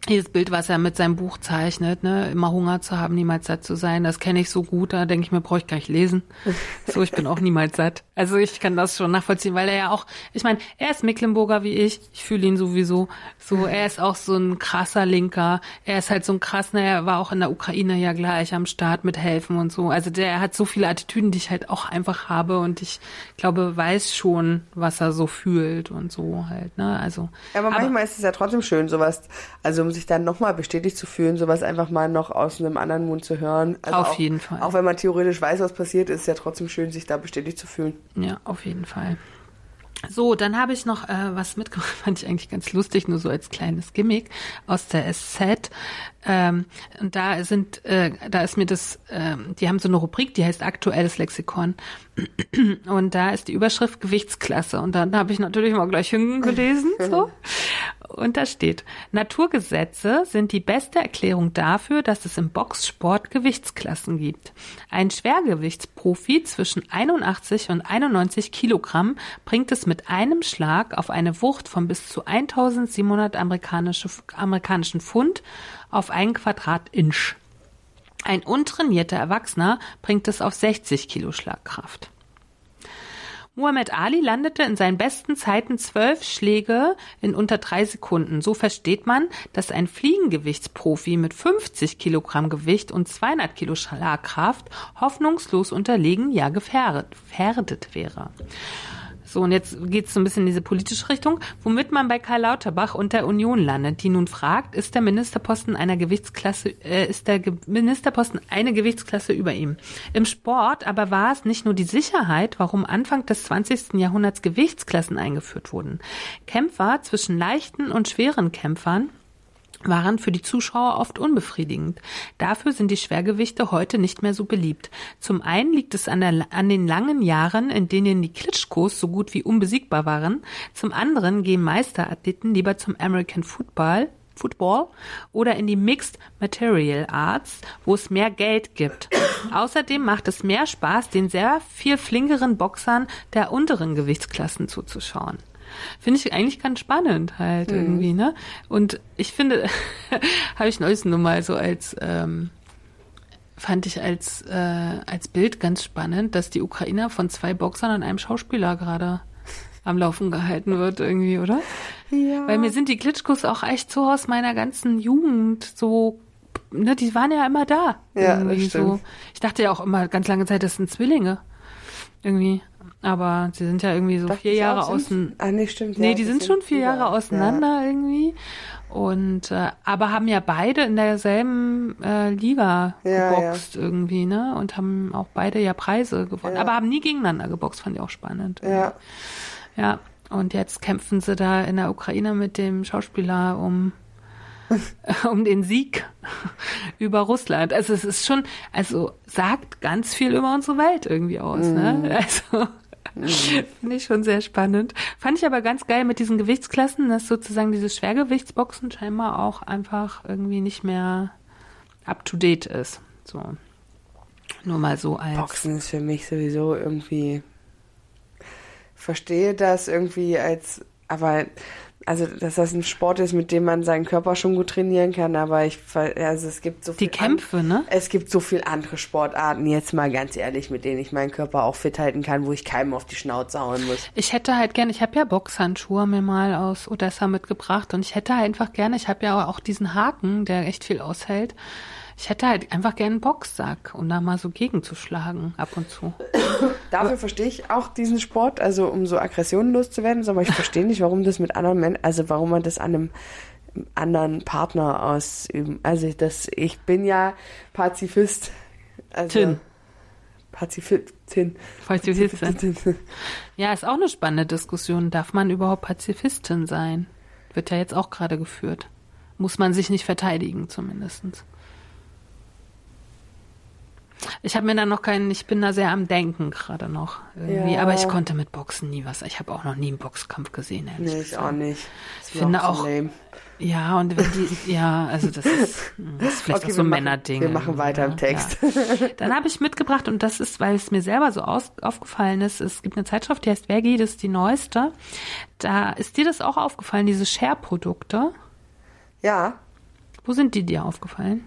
dieses Bild, was er mit seinem Buch zeichnet, ne, immer Hunger zu haben, niemals satt zu sein, das kenne ich so gut, da denke ich mir, brauche ich gar nicht lesen. So, ich bin auch niemals satt. Also ich kann das schon nachvollziehen, weil er ja auch, ich meine, er ist Mecklenburger wie ich, ich fühle ihn sowieso. So, er ist auch so ein krasser Linker, er ist halt so ein krasser, er war auch in der Ukraine ja gleich am Start mit helfen und so. Also der hat so viele Attitüden, die ich halt auch einfach habe und ich glaube, weiß schon, was er so fühlt und so halt, ne? Also Aber manchmal ist es ja trotzdem schön, sowas, also um sich dann nochmal bestätigt zu fühlen, sowas einfach mal noch aus einem anderen Mund zu hören. Also Auf auch, jeden Fall. Auch wenn man theoretisch weiß, was passiert, ist es ja trotzdem schön, sich da bestätigt zu fühlen. Ja, auf jeden Fall. So, dann habe ich noch äh, was mitgebracht, fand ich eigentlich ganz lustig, nur so als kleines Gimmick aus der SZ. Ähm, und da sind, äh, da ist mir das, ähm, die haben so eine Rubrik, die heißt aktuelles Lexikon. Und da ist die Überschrift Gewichtsklasse. Und dann habe ich natürlich mal gleich hingelesen. So. Und da steht, Naturgesetze sind die beste Erklärung dafür, dass es im Boxsport Gewichtsklassen gibt. Ein Schwergewichtsprofi zwischen 81 und 91 Kilogramm bringt es mit einem Schlag auf eine Wucht von bis zu 1700 amerikanische, amerikanischen Pfund auf einen Quadratinch. Ein untrainierter Erwachsener bringt es auf 60 Kilo Schlagkraft. Muhammad Ali landete in seinen besten Zeiten zwölf Schläge in unter drei Sekunden. So versteht man, dass ein Fliegengewichtsprofi mit 50 Kilogramm Gewicht und 200 Kilo Schlagkraft hoffnungslos unterlegen, ja gefährdet, gefährdet wäre. So, und jetzt geht's so ein bisschen in diese politische Richtung, womit man bei Karl Lauterbach und der Union landet, die nun fragt, ist der Ministerposten einer Gewichtsklasse, äh, ist der Ge Ministerposten eine Gewichtsklasse über ihm? Im Sport aber war es nicht nur die Sicherheit, warum Anfang des 20. Jahrhunderts Gewichtsklassen eingeführt wurden. Kämpfer zwischen leichten und schweren Kämpfern waren für die Zuschauer oft unbefriedigend. Dafür sind die Schwergewichte heute nicht mehr so beliebt. Zum einen liegt es an, der, an, den langen Jahren, in denen die Klitschkos so gut wie unbesiegbar waren. Zum anderen gehen Meisterathleten lieber zum American Football, Football oder in die Mixed Material Arts, wo es mehr Geld gibt. Außerdem macht es mehr Spaß, den sehr viel flinkeren Boxern der unteren Gewichtsklassen zuzuschauen. Finde ich eigentlich ganz spannend halt mhm. irgendwie, ne? Und ich finde, habe ich neues nur mal so als ähm, fand ich als äh, als Bild ganz spannend, dass die Ukrainer von zwei Boxern und einem Schauspieler gerade am Laufen gehalten wird irgendwie, oder? Ja. Weil mir sind die Klitschkos auch echt so aus meiner ganzen Jugend so ne, die waren ja immer da. Ja, das stimmt. so. Ich dachte ja auch immer ganz lange Zeit, das sind Zwillinge. Irgendwie. Aber sie sind ja irgendwie so Doch, vier Jahre außen. Ah, nee, stimmt. Nee, ja, die sind schon vier Jahre auseinander ja. irgendwie. Und äh, aber haben ja beide in derselben äh, Liga ja, geboxt irgendwie, ne? Und haben auch beide ja Preise gewonnen. Aber haben nie gegeneinander geboxt, fand ich auch spannend. Ja. Ja. Und jetzt kämpfen sie da in der Ukraine mit dem Schauspieler um um den Sieg über Russland. Also es ist schon, also sagt ganz viel über unsere Welt irgendwie aus. Mm. Ne? Also Finde ich schon sehr spannend. Fand ich aber ganz geil mit diesen Gewichtsklassen, dass sozusagen diese Schwergewichtsboxen scheinbar auch einfach irgendwie nicht mehr up to date ist. So. Nur mal so als. Boxen ist für mich sowieso irgendwie. Verstehe das irgendwie als. Aber also dass das ein Sport ist, mit dem man seinen Körper schon gut trainieren kann, aber ich also es gibt so viel die Kämpfe, ne? Es gibt so viel andere Sportarten, jetzt mal ganz ehrlich, mit denen ich meinen Körper auch fit halten kann, wo ich keinem auf die Schnauze hauen muss. Ich hätte halt gerne, ich habe ja Boxhandschuhe mir mal aus Odessa mitgebracht und ich hätte halt einfach gerne, ich habe ja auch diesen Haken, der echt viel aushält. Ich hätte halt einfach gerne einen Boxsack, um da mal so gegenzuschlagen, ab und zu. Dafür verstehe ich auch diesen Sport, also um so Aggressionen loszuwerden, aber ich verstehe nicht, warum das mit anderen Menschen, also warum man das an einem anderen Partner ausüben. Also das, ich bin ja Pazifist. Also Tin. Pazifistin. Pazifistin. Ja, ist auch eine spannende Diskussion. Darf man überhaupt Pazifistin sein? Wird ja jetzt auch gerade geführt. Muss man sich nicht verteidigen, zumindestens. Ich habe mir da noch keinen, ich bin da sehr am Denken gerade noch irgendwie, ja. aber ich konnte mit Boxen nie was. Ich habe auch noch nie einen Boxkampf gesehen. Nee, ich auch nicht. Das ich finde auch, lame. ja und wenn die, ja, also das ist, das ist vielleicht okay, auch so ein Männerding. Wir machen weiter im Text. Ja. Dann habe ich mitgebracht und das ist, weil es mir selber so aus, aufgefallen ist. Es gibt eine Zeitschrift, die heißt Veggie, das ist die neueste. Da ist dir das auch aufgefallen, diese Share-Produkte? Ja. Wo sind die dir aufgefallen?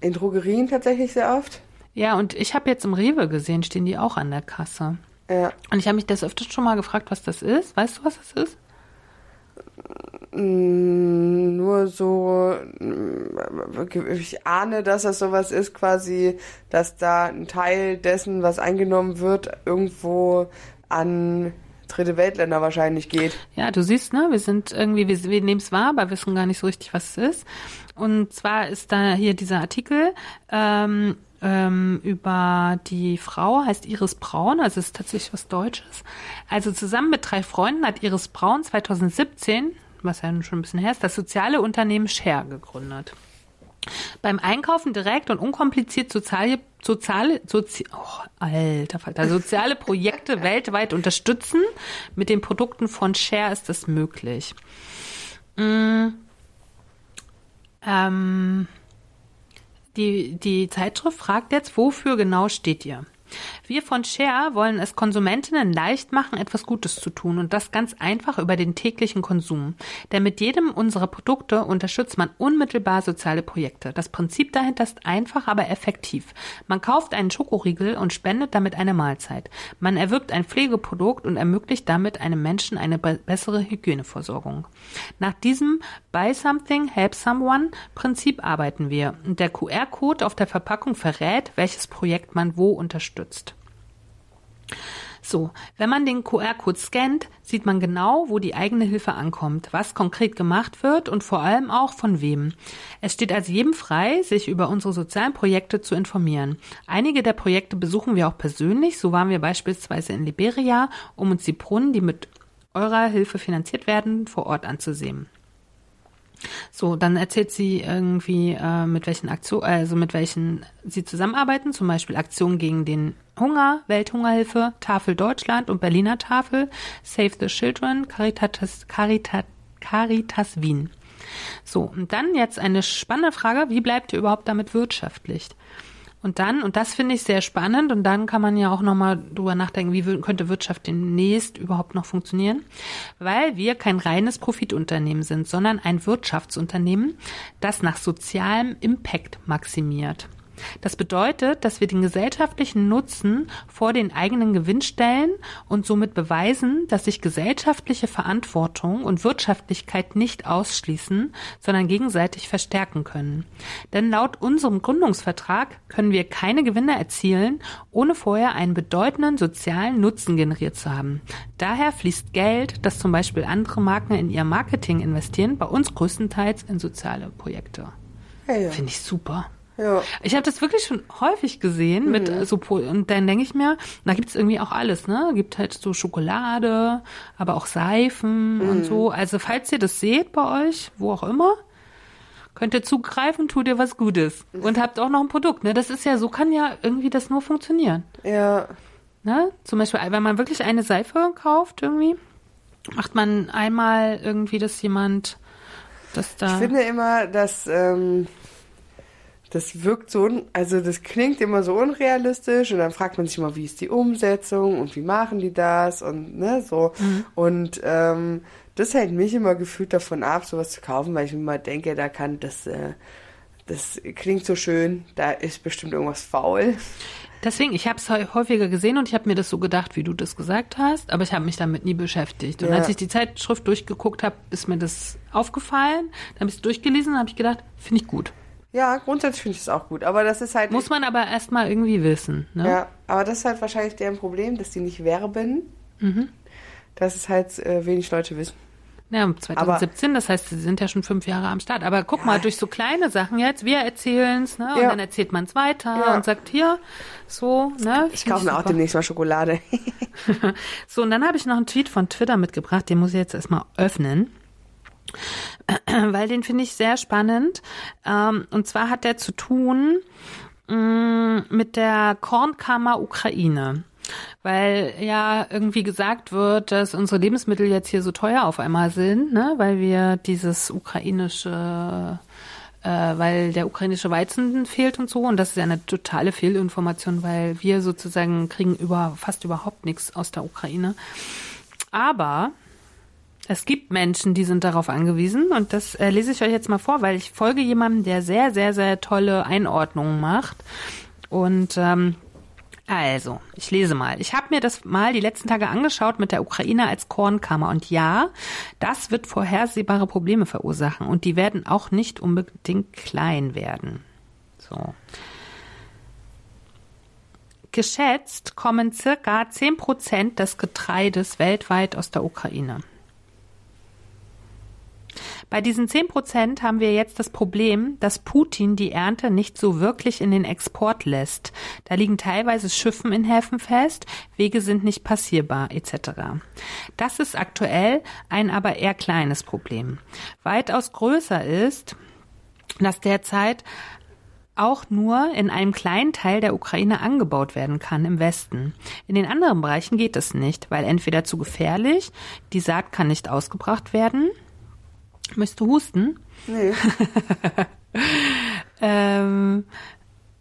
In Drogerien tatsächlich sehr oft. Ja, und ich habe jetzt im Rewe gesehen, stehen die auch an der Kasse. Ja. Und ich habe mich das öfter schon mal gefragt, was das ist. Weißt du, was das ist? Mm, nur so, mm, ich ahne, dass das sowas ist, quasi, dass da ein Teil dessen, was eingenommen wird, irgendwo an dritte Weltländer wahrscheinlich geht. Ja, du siehst, ne, wir sind irgendwie, wir, wir nehmen es wahr, aber wissen gar nicht so richtig, was es ist. Und zwar ist da hier dieser Artikel ähm, ähm, über die Frau, heißt Iris Braun, also ist tatsächlich was Deutsches. Also zusammen mit drei Freunden hat Iris Braun 2017, was ja schon ein bisschen her ist, das soziale Unternehmen Share gegründet. Beim Einkaufen direkt und unkompliziert soziale, soziale, sozi oh, alter Falter, soziale Projekte weltweit unterstützen. Mit den Produkten von Share ist das möglich. Mm, ähm, die, die Zeitschrift fragt jetzt, wofür genau steht ihr? Wir von Share wollen es Konsumentinnen leicht machen, etwas Gutes zu tun und das ganz einfach über den täglichen Konsum. Denn mit jedem unserer Produkte unterstützt man unmittelbar soziale Projekte. Das Prinzip dahinter ist einfach, aber effektiv. Man kauft einen Schokoriegel und spendet damit eine Mahlzeit. Man erwirbt ein Pflegeprodukt und ermöglicht damit einem Menschen eine bessere Hygieneversorgung. Nach diesem Buy Something, Help Someone Prinzip arbeiten wir und der QR-Code auf der Verpackung verrät, welches Projekt man wo unterstützt. So, wenn man den QR-Code scannt, sieht man genau, wo die eigene Hilfe ankommt, was konkret gemacht wird und vor allem auch von wem. Es steht also jedem frei, sich über unsere sozialen Projekte zu informieren. Einige der Projekte besuchen wir auch persönlich. So waren wir beispielsweise in Liberia, um uns die Brunnen, die mit eurer Hilfe finanziert werden, vor Ort anzusehen. So, dann erzählt sie irgendwie, äh, mit welchen Aktionen, also mit welchen sie zusammenarbeiten, zum Beispiel Aktionen gegen den Hunger, Welthungerhilfe, Tafel Deutschland und Berliner Tafel, Save the Children, Caritas, Caritas, Caritas Wien. So, und dann jetzt eine spannende Frage, wie bleibt ihr überhaupt damit wirtschaftlich? Und dann, und das finde ich sehr spannend, und dann kann man ja auch nochmal drüber nachdenken, wie könnte Wirtschaft demnächst überhaupt noch funktionieren, weil wir kein reines Profitunternehmen sind, sondern ein Wirtschaftsunternehmen, das nach sozialem Impact maximiert. Das bedeutet, dass wir den gesellschaftlichen Nutzen vor den eigenen Gewinn stellen und somit beweisen, dass sich gesellschaftliche Verantwortung und Wirtschaftlichkeit nicht ausschließen, sondern gegenseitig verstärken können. Denn laut unserem Gründungsvertrag können wir keine Gewinne erzielen, ohne vorher einen bedeutenden sozialen Nutzen generiert zu haben. Daher fließt Geld, das zum Beispiel andere Marken in ihr Marketing investieren, bei uns größtenteils in soziale Projekte. Ja, ja. Finde ich super. Ja. Ich habe das wirklich schon häufig gesehen mhm. mit so und dann denke ich mir, da gibt's irgendwie auch alles, ne? Gibt halt so Schokolade, aber auch Seifen mhm. und so. Also falls ihr das seht bei euch, wo auch immer, könnt ihr zugreifen, tut ihr was Gutes und habt auch noch ein Produkt, ne? Das ist ja so kann ja irgendwie das nur funktionieren. Ja. Ne? Zum Beispiel, wenn man wirklich eine Seife kauft irgendwie, macht man einmal irgendwie, dass jemand das da. Ich finde immer, dass ähm, das wirkt so, also das klingt immer so unrealistisch und dann fragt man sich immer, wie ist die Umsetzung und wie machen die das und ne, so. Mhm. Und ähm, das hält mich immer gefühlt davon ab, sowas zu kaufen, weil ich mir immer denke, da kann das, äh, das klingt so schön, da ist bestimmt irgendwas faul. Deswegen, ich habe es häufiger gesehen und ich habe mir das so gedacht, wie du das gesagt hast, aber ich habe mich damit nie beschäftigt. Und ja. als ich die Zeitschrift durchgeguckt habe, ist mir das aufgefallen. Dann habe ich es durchgelesen und habe ich gedacht, finde ich gut. Ja, grundsätzlich finde ich es auch gut. Aber das ist halt. Muss man aber erstmal irgendwie wissen. Ne? Ja, aber das ist halt wahrscheinlich deren Problem, dass die nicht werben. Mhm. Dass es halt äh, wenig Leute wissen. Ja, 2017, aber, das heißt, sie sind ja schon fünf Jahre am Start. Aber guck ja. mal, durch so kleine Sachen jetzt, wir erzählen es, ne? Und ja. dann erzählt man es weiter ja. und sagt, hier, so, ne? Ich kaufe mir auch demnächst mal Schokolade. so, und dann habe ich noch einen Tweet von Twitter mitgebracht, den muss ich jetzt erstmal öffnen. weil den finde ich sehr spannend. Ähm, und zwar hat der zu tun mm, mit der Kornkammer Ukraine. Weil ja irgendwie gesagt wird, dass unsere Lebensmittel jetzt hier so teuer auf einmal sind, ne? weil wir dieses ukrainische äh, weil der ukrainische Weizen fehlt und so. Und das ist ja eine totale Fehlinformation, weil wir sozusagen kriegen über fast überhaupt nichts aus der Ukraine. Aber es gibt Menschen, die sind darauf angewiesen und das äh, lese ich euch jetzt mal vor, weil ich folge jemandem, der sehr, sehr, sehr tolle Einordnungen macht. Und ähm, also, ich lese mal. Ich habe mir das mal die letzten Tage angeschaut mit der Ukraine als Kornkammer. Und ja, das wird vorhersehbare Probleme verursachen. Und die werden auch nicht unbedingt klein werden. So. Geschätzt kommen circa 10 Prozent des Getreides weltweit aus der Ukraine. Bei diesen 10 Prozent haben wir jetzt das Problem, dass Putin die Ernte nicht so wirklich in den Export lässt. Da liegen teilweise Schiffen in Häfen fest, Wege sind nicht passierbar etc. Das ist aktuell ein aber eher kleines Problem. Weitaus größer ist, dass derzeit auch nur in einem kleinen Teil der Ukraine angebaut werden kann im Westen. In den anderen Bereichen geht es nicht, weil entweder zu gefährlich, die Saat kann nicht ausgebracht werden. Möchtest du husten? Nee. ähm,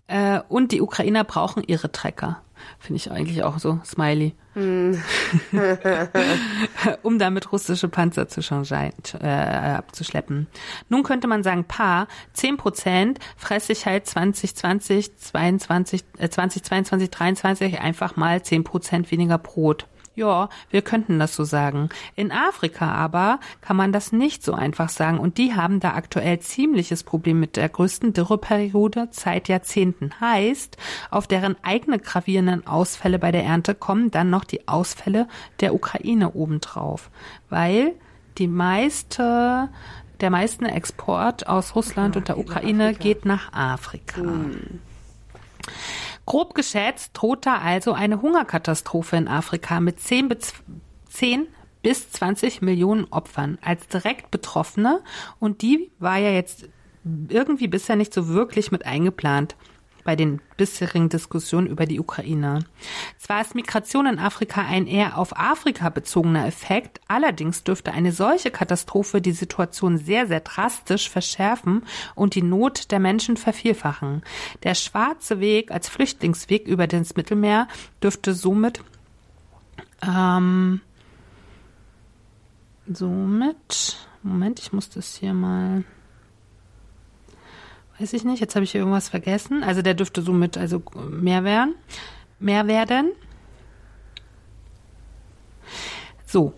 äh, und die Ukrainer brauchen ihre Trecker. Finde ich eigentlich auch so, Smiley. um damit russische Panzer zu äh, abzuschleppen. Nun könnte man sagen, paar, 10 Prozent halt 2020, 22, äh, 2022, 23 einfach mal 10 Prozent weniger Brot. Ja, wir könnten das so sagen. In Afrika aber kann man das nicht so einfach sagen und die haben da aktuell ziemliches Problem mit der größten Dürreperiode seit Jahrzehnten. Heißt, auf deren eigene gravierenden Ausfälle bei der Ernte kommen dann noch die Ausfälle der Ukraine obendrauf, weil die meiste der meisten Export aus Russland ja, und der Ukraine geht nach Afrika. Hm. Grob geschätzt droht da also eine Hungerkatastrophe in Afrika mit 10 bis, 10 bis 20 Millionen Opfern als direkt Betroffene. Und die war ja jetzt irgendwie bisher nicht so wirklich mit eingeplant bei den bisherigen Diskussionen über die Ukraine. Zwar ist Migration in Afrika ein eher auf Afrika bezogener Effekt, allerdings dürfte eine solche Katastrophe die Situation sehr, sehr drastisch verschärfen und die Not der Menschen vervielfachen. Der schwarze Weg als Flüchtlingsweg über das Mittelmeer dürfte somit ähm, somit Moment, ich muss das hier mal weiß ich nicht, jetzt habe ich hier irgendwas vergessen. Also der dürfte somit also mehr werden. Mehr werden. So,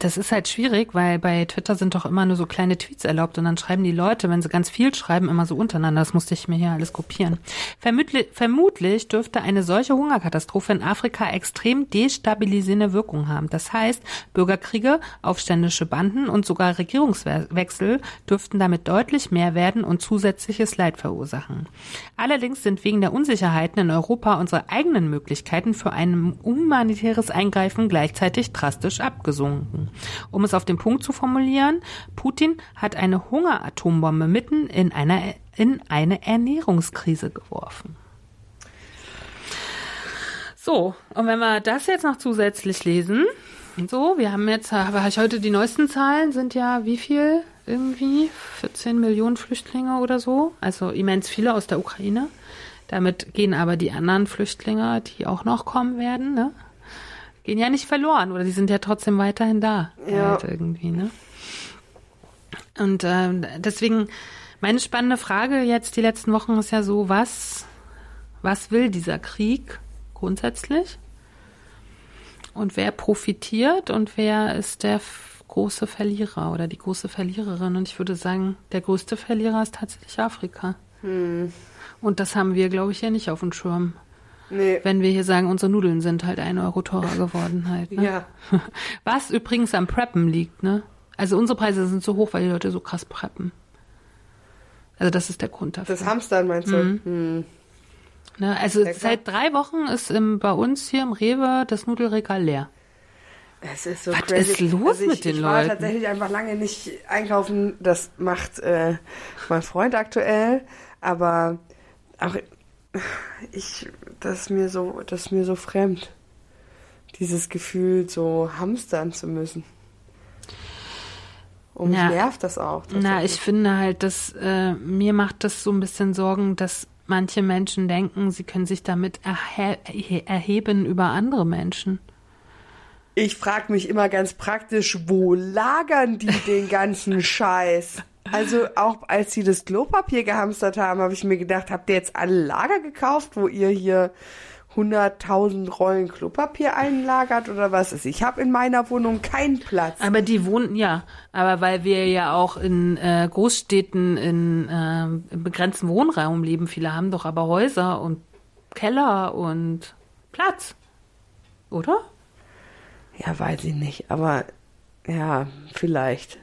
das ist halt schwierig, weil bei Twitter sind doch immer nur so kleine Tweets erlaubt und dann schreiben die Leute, wenn sie ganz viel schreiben, immer so untereinander. Das musste ich mir hier alles kopieren. Vermutlich, vermutlich dürfte eine solche Hungerkatastrophe in Afrika extrem destabilisierende Wirkung haben. Das heißt, Bürgerkriege, aufständische Banden und sogar Regierungswechsel dürften damit deutlich mehr werden und zusätzliches Leid verursachen. Allerdings sind wegen der Unsicherheiten in Europa unsere eigenen Möglichkeiten für ein humanitäres Eingreifen gleichzeitig drastisch abgesunken denken. Um es auf den Punkt zu formulieren, Putin hat eine Hungeratombombe mitten in, einer, in eine Ernährungskrise geworfen. So, und wenn wir das jetzt noch zusätzlich lesen, so, wir haben jetzt, habe ich heute die neuesten Zahlen, sind ja wie viel irgendwie? 14 Millionen Flüchtlinge oder so, also immens viele aus der Ukraine. Damit gehen aber die anderen Flüchtlinge, die auch noch kommen werden, ne? Gehen ja nicht verloren oder die sind ja trotzdem weiterhin da. Ja. Halt irgendwie, ne? Und äh, deswegen, meine spannende Frage jetzt die letzten Wochen ist ja so, was, was will dieser Krieg grundsätzlich? Und wer profitiert und wer ist der große Verlierer oder die große Verliererin? Und ich würde sagen, der größte Verlierer ist tatsächlich Afrika. Hm. Und das haben wir, glaube ich, ja nicht auf dem Schirm. Nee. Wenn wir hier sagen, unsere Nudeln sind halt ein Euro teurer geworden halt. Ne? Ja. Was übrigens am Preppen liegt, ne? Also unsere Preise sind so hoch, weil die Leute so krass preppen. Also das ist der Grund dafür. Das Hamstern meinst du? Mhm. Hm. Ne, also Lecker. seit drei Wochen ist im, bei uns hier im Rewe das Nudelregal leer. Es ist so Was crazy. ist los also ich, mit den ich Leuten? Ich war tatsächlich einfach lange nicht einkaufen. Das macht äh, mein Freund aktuell. Aber auch ich, das ist mir so, das ist mir so fremd. Dieses Gefühl, so hamstern zu müssen. Und mich nervt das auch. Na, ich finde halt, dass äh, mir macht das so ein bisschen Sorgen, dass manche Menschen denken, sie können sich damit erhe erheben über andere Menschen. Ich frage mich immer ganz praktisch, wo lagern die den ganzen Scheiß? Also auch als sie das Klopapier gehamstert haben, habe ich mir gedacht, habt ihr jetzt alle Lager gekauft, wo ihr hier 100.000 Rollen Klopapier einlagert oder was ist? Ich habe in meiner Wohnung keinen Platz. Aber die wohnen ja, aber weil wir ja auch in äh, Großstädten in, äh, begrenztem Wohnraum leben, viele haben doch aber Häuser und Keller und Platz. Oder? Ja, weiß ich nicht, aber ja, vielleicht.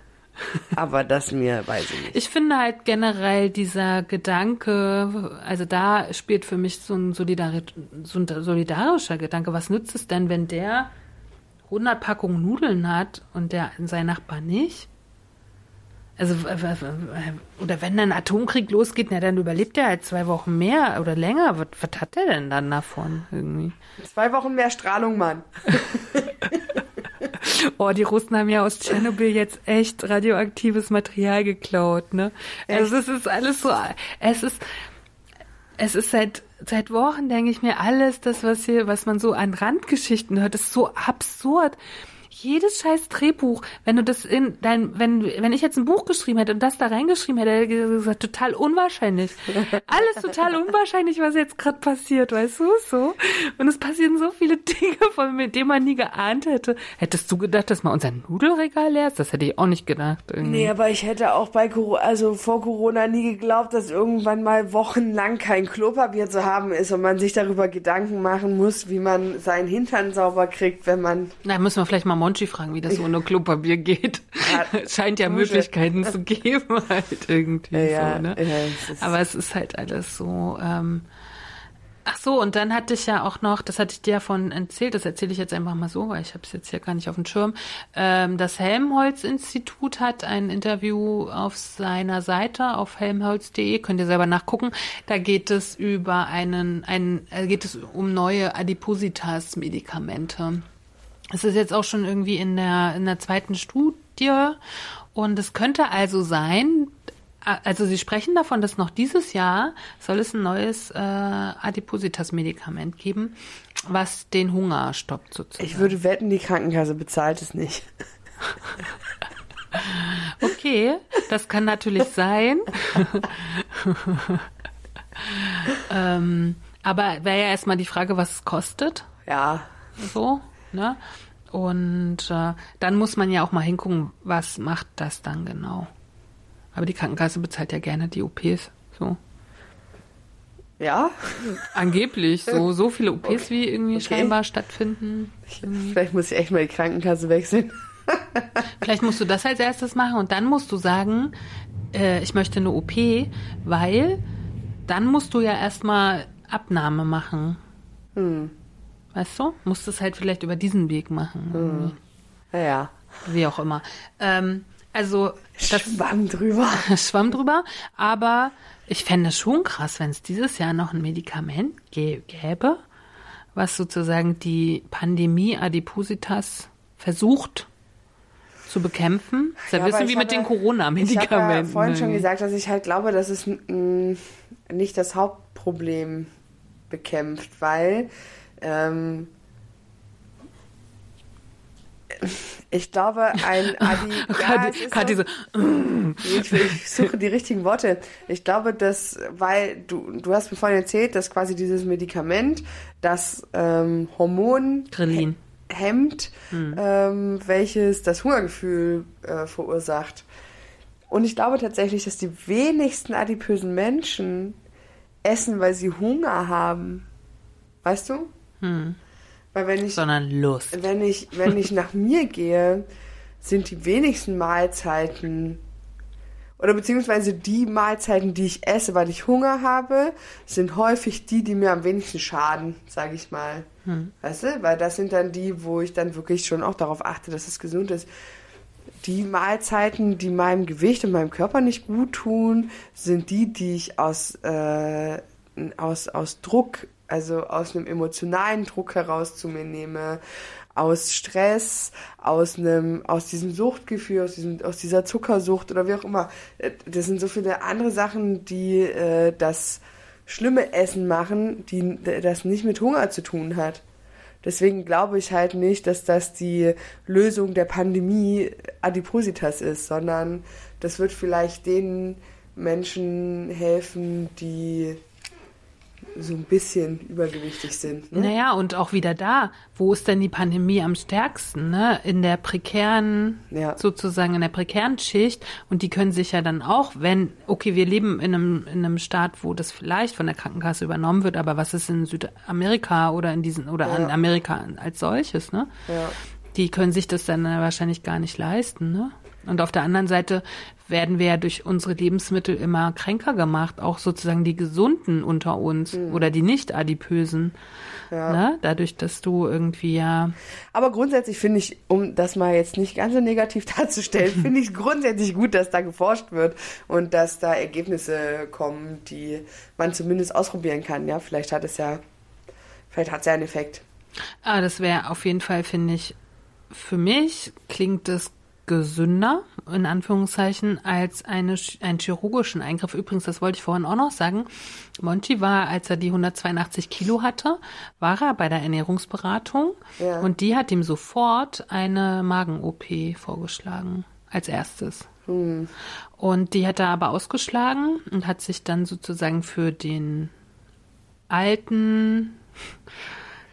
Aber das mir weiß ich nicht. Ich finde halt generell dieser Gedanke, also da spielt für mich so ein, Solidari so ein solidarischer Gedanke. Was nützt es denn, wenn der 100 Packungen Nudeln hat und der sein Nachbar nicht? Also, oder wenn dann Atomkrieg losgeht, na, dann überlebt er halt zwei Wochen mehr oder länger. Was, was hat der denn dann davon irgendwie? Zwei Wochen mehr Strahlung, Mann. oh, die Russen haben ja aus Tschernobyl jetzt echt radioaktives Material geklaut, ne? Echt? Also es ist alles so, es ist, es ist seit seit Wochen denke ich mir alles, das was hier, was man so an Randgeschichten hört, ist so absurd jedes scheiß Drehbuch, wenn du das in dein, wenn, wenn ich jetzt ein Buch geschrieben hätte und das da reingeschrieben hätte, hätte ich gesagt, total unwahrscheinlich. Alles total unwahrscheinlich, was jetzt gerade passiert, weißt du, so. Und es passieren so viele Dinge, von mit denen man nie geahnt hätte. Hättest du gedacht, dass mal unser Nudelregal leer ist? Das hätte ich auch nicht gedacht. Irgendwie. Nee, aber ich hätte auch bei Corona, also vor Corona nie geglaubt, dass irgendwann mal wochenlang kein Klopapier zu haben ist und man sich darüber Gedanken machen muss, wie man seinen Hintern sauber kriegt, wenn man. Na, müssen wir vielleicht mal Monchi fragen, wie das ohne Klopapier geht. Ja, Scheint ja Möglichkeiten zu geben, halt irgendwie ja, so, ne? Ja, Aber es ist halt alles so. Ähm, Ach so, und dann hatte ich ja auch noch, das hatte ich dir von erzählt, das erzähle ich jetzt einfach mal so, weil ich habe es jetzt hier gar nicht auf dem Schirm. Ähm, das Helmholtz-Institut hat ein Interview auf seiner Seite auf helmholtz.de, könnt ihr selber nachgucken. Da geht es über einen, einen äh, geht es um neue Adipositas-Medikamente. Es ist jetzt auch schon irgendwie in der, in der zweiten Studie und es könnte also sein, also Sie sprechen davon, dass noch dieses Jahr soll es ein neues äh, Adipositas-Medikament geben, was den Hunger stoppt sozusagen. Ich würde wetten, die Krankenkasse bezahlt es nicht. okay, das kann natürlich sein. ähm, aber wäre ja erstmal die Frage, was es kostet. Ja. So. Ne? Und äh, dann muss man ja auch mal hingucken, was macht das dann genau. Aber die Krankenkasse bezahlt ja gerne die OPs. So. Ja? Angeblich. So, so viele OPs okay. wie irgendwie okay. scheinbar stattfinden. Irgendwie. Vielleicht muss ich echt mal die Krankenkasse wechseln. Vielleicht musst du das als erstes machen und dann musst du sagen, äh, ich möchte eine OP, weil dann musst du ja erstmal Abnahme machen. Hm. Weißt du? Musst es halt vielleicht über diesen Weg machen. Hm. Ja. Wie auch immer. Ähm, also das Schwamm drüber. Schwamm drüber. Aber ich fände es schon krass, wenn es dieses Jahr noch ein Medikament gäbe, was sozusagen die Pandemie Adipositas versucht zu bekämpfen. Das ist ja, wissen wie mit den Corona-Medikamenten. Ich habe ja vorhin schon gesagt, dass ich halt glaube, dass es nicht das Hauptproblem bekämpft, weil ähm, ich glaube, ein Adi. ja, Kati so, ich, ich, suche die richtigen Worte. Ich glaube, dass, weil du, du hast mir vorhin erzählt, dass quasi dieses Medikament das ähm, Hormon Grillin. hemmt, hm. ähm, welches das Hungergefühl äh, verursacht. Und ich glaube tatsächlich, dass die wenigsten adipösen Menschen essen, weil sie Hunger haben. Weißt du? Hm. Weil wenn ich, Sondern Lust. Wenn ich, wenn ich nach mir gehe, sind die wenigsten Mahlzeiten oder beziehungsweise die Mahlzeiten, die ich esse, weil ich Hunger habe, sind häufig die, die mir am wenigsten schaden, sage ich mal. Hm. Weißt du? Weil das sind dann die, wo ich dann wirklich schon auch darauf achte, dass es gesund ist. Die Mahlzeiten, die meinem Gewicht und meinem Körper nicht gut tun, sind die, die ich aus, äh, aus, aus Druck also aus einem emotionalen Druck heraus zu mir nehme, aus Stress, aus einem, aus diesem Suchtgefühl, aus diesem, aus dieser Zuckersucht oder wie auch immer. Äh, das sind so viele andere Sachen, die äh, das schlimme Essen machen, die das nicht mit Hunger zu tun hat. Deswegen glaube ich halt nicht, dass das die Lösung der Pandemie Adipositas ist, sondern das wird vielleicht den Menschen helfen, die so ein bisschen übergewichtig sind. Ne? Naja, und auch wieder da, wo ist denn die Pandemie am stärksten? Ne? In der prekären, Ja. sozusagen in der prekären Schicht. Und die können sich ja dann auch, wenn, okay, wir leben in einem, in einem Staat, wo das vielleicht von der Krankenkasse übernommen wird, aber was ist in Südamerika oder in diesen, oder in Amerika als solches, ne? Ja. Die können sich das dann wahrscheinlich gar nicht leisten, ne? Und auf der anderen Seite werden wir ja durch unsere Lebensmittel immer kränker gemacht, auch sozusagen die Gesunden unter uns oder die nicht-adipösen. Ne? Dadurch, dass du irgendwie ja. Aber grundsätzlich finde ich, um das mal jetzt nicht ganz so negativ darzustellen, finde ich es grundsätzlich gut, dass da geforscht wird und dass da Ergebnisse kommen, die man zumindest ausprobieren kann. Ja, vielleicht hat es ja, vielleicht hat es ja einen Effekt. Ah, das wäre auf jeden Fall, finde ich, für mich klingt es gesünder, in Anführungszeichen, als eine, einen chirurgischen Eingriff. Übrigens, das wollte ich vorhin auch noch sagen. Monty war, als er die 182 Kilo hatte, war er bei der Ernährungsberatung Ja. und die hat ihm sofort eine Magen-OP vorgeschlagen. Als erstes. Und die hat er aber ausgeschlagen und hat sich dann sozusagen für den alten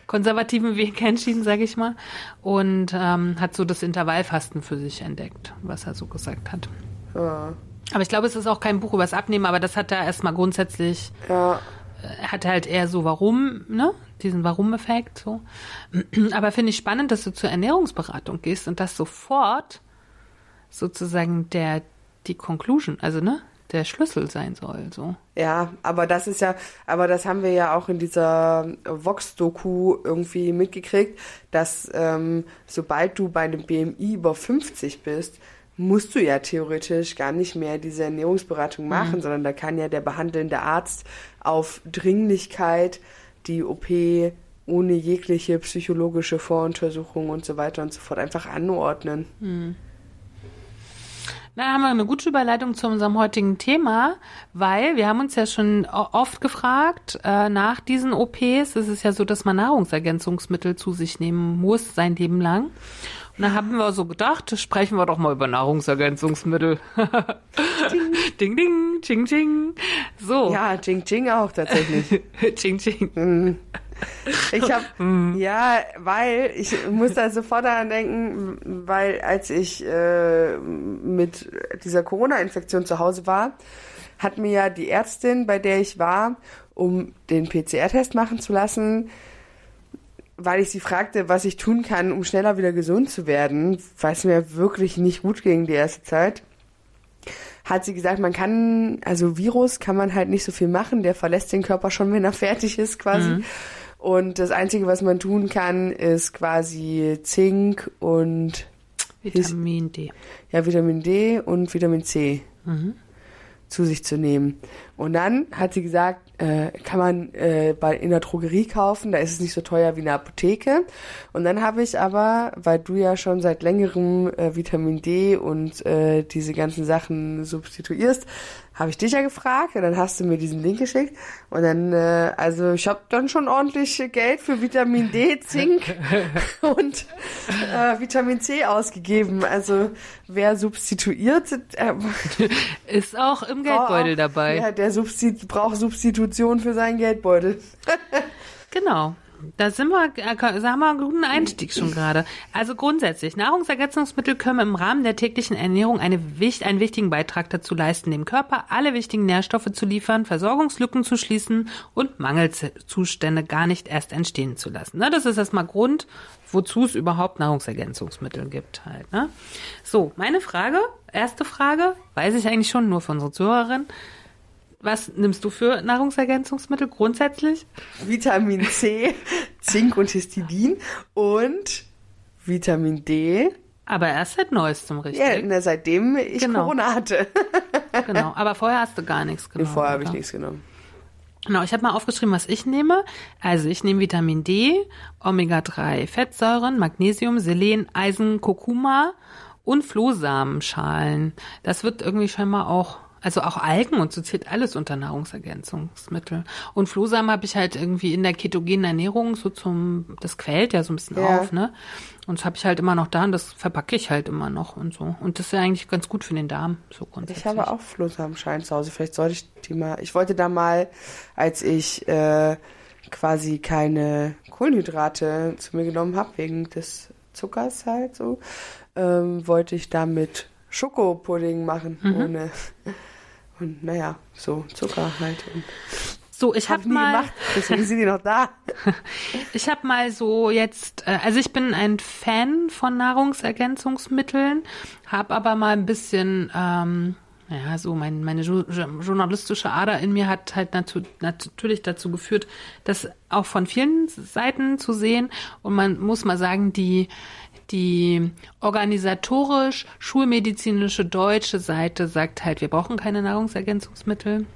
konservativen Weg entschieden, sage ich mal, und ähm, hat so das Intervallfasten für sich entdeckt, was er so gesagt hat. Ja. Aber ich glaube, es ist auch kein Buch übers Abnehmen, aber das hat er erstmal grundsätzlich, Ja. er hat halt eher so Warum, ne? Diesen Warum-Effekt so. Aber finde ich spannend, dass du zur Ernährungsberatung gehst und das sofort sozusagen der die Conclusion, also ne, der Schlüssel sein soll. So. Ja, aber das ist ja, aber das haben wir ja auch in dieser Vox-Doku irgendwie mitgekriegt, dass ähm, sobald du bei einem BMI über 50 bist, musst du ja theoretisch gar nicht mehr diese Ernährungsberatung machen, sondern da kann ja der behandelnde Arzt auf Dringlichkeit die OP ohne jegliche psychologische Voruntersuchung und so weiter und so fort einfach anordnen. Na, haben wir eine gute Überleitung zu unserem heutigen Thema, weil wir haben uns ja schon oft gefragt, äh, nach diesen OPs ist es ja so, dass man Nahrungsergänzungsmittel zu sich nehmen muss, sein Leben lang. Und da haben wir so gedacht, sprechen wir doch mal über Nahrungsergänzungsmittel. ding, ding, ching, ching. So. Ja, Jing Jing auch tatsächlich. ching, ching. Ich habe, ja, weil ich muss da sofort daran denken, weil als ich äh, mit dieser Corona-Infektion zu Hause war, hat mir ja die Ärztin, bei der ich war, um den PCR-Test machen zu lassen, weil ich sie fragte, was ich tun kann, um schneller wieder gesund zu werden, weil es mir wirklich nicht gut ging die erste Zeit hat sie gesagt, man kann, also Virus kann man halt nicht so viel machen, der verlässt den Körper schon, wenn er fertig ist quasi. Und das Einzige, was man tun kann, ist quasi Zink und Vitamin D. ja, Vitamin D und Vitamin C zu sich zu nehmen. Und dann hat sie gesagt, äh, kann man äh, bei, in der Drogerie kaufen, da ist es nicht so teuer wie in der Apotheke. Und dann habe ich aber, weil du ja schon seit längerem äh, Vitamin D und äh, diese ganzen Sachen substituierst, habe ich dich ja gefragt und dann hast du mir diesen Link geschickt und dann, äh, also ich habe dann schon ordentlich Geld für Vitamin D, Zink und äh, Vitamin C ausgegeben. Also wer substituiert, äh, Ist auch im Geldbeutel dabei. ja, der Substit braucht Substitution für seinen Geldbeutel. Genau. Da sind wir, äh, da haben wir einen guten Einstieg schon gerade. Also grundsätzlich, Nahrungsergänzungsmittel können im Rahmen der täglichen Ernährung eine, einen wichtigen Beitrag dazu leisten, dem Körper alle wichtigen Nährstoffe zu liefern, Versorgungslücken zu schließen und Mangelzustände gar nicht erst entstehen zu lassen. Ne, das ist erstmal Grund, wozu es überhaupt Nahrungsergänzungsmittel gibt halt. Ne? So, meine Frage, erste Frage, weiß ich eigentlich schon, nur für unsere Zuhörerin. Was nimmst du für Nahrungsergänzungsmittel grundsätzlich? Vitamin C, Zink und Histidin und Vitamin D. Aber erst seit neuestem, richtig? Ja, na, seitdem ich Genau. Corona hatte. Genau. Aber vorher hast du gar nichts genommen. Vorher habe ich nichts genommen. Genau, ich habe mal aufgeschrieben, was ich nehme. Also ich nehme Vitamin D, Omega-3 Fettsäuren, Magnesium, Selen, Eisen, Kurkuma und Flohsamenschalen. Das wird irgendwie scheinbar auch, Also auch Algen und so zählt alles unter Nahrungsergänzungsmittel. Und Flohsamen habe ich halt irgendwie in der ketogenen Ernährung so zum, das quält ja so ein bisschen Ja. auf, ne? Und das habe ich halt immer noch da und das verpacke ich halt immer noch und so. Und das ist ja eigentlich ganz gut für den Darm, so grundsätzlich. Ich habe auch Flohsamenschalen zu Hause. Vielleicht sollte ich die mal. Ich wollte da mal, als ich äh, quasi keine Kohlenhydrate zu mir genommen habe, wegen des Zuckers halt so, ähm, wollte ich damit Schokopudding machen, Mhm. ohne. Und naja, so Zucker halt. Und So, ich hab habe nie mal, gemacht. Deswegen sind die noch da. ich habe mal so jetzt, äh, also ich bin ein Fan von Nahrungsergänzungsmitteln, habe aber mal ein bisschen, ähm, ja, so mein, meine jo jo- journalistische Ader in mir hat halt natu natürlich dazu geführt, das auch von vielen Seiten zu sehen. Und man muss mal sagen, die die organisatorisch schulmedizinische deutsche Seite sagt halt, wir brauchen keine Nahrungsergänzungsmittel.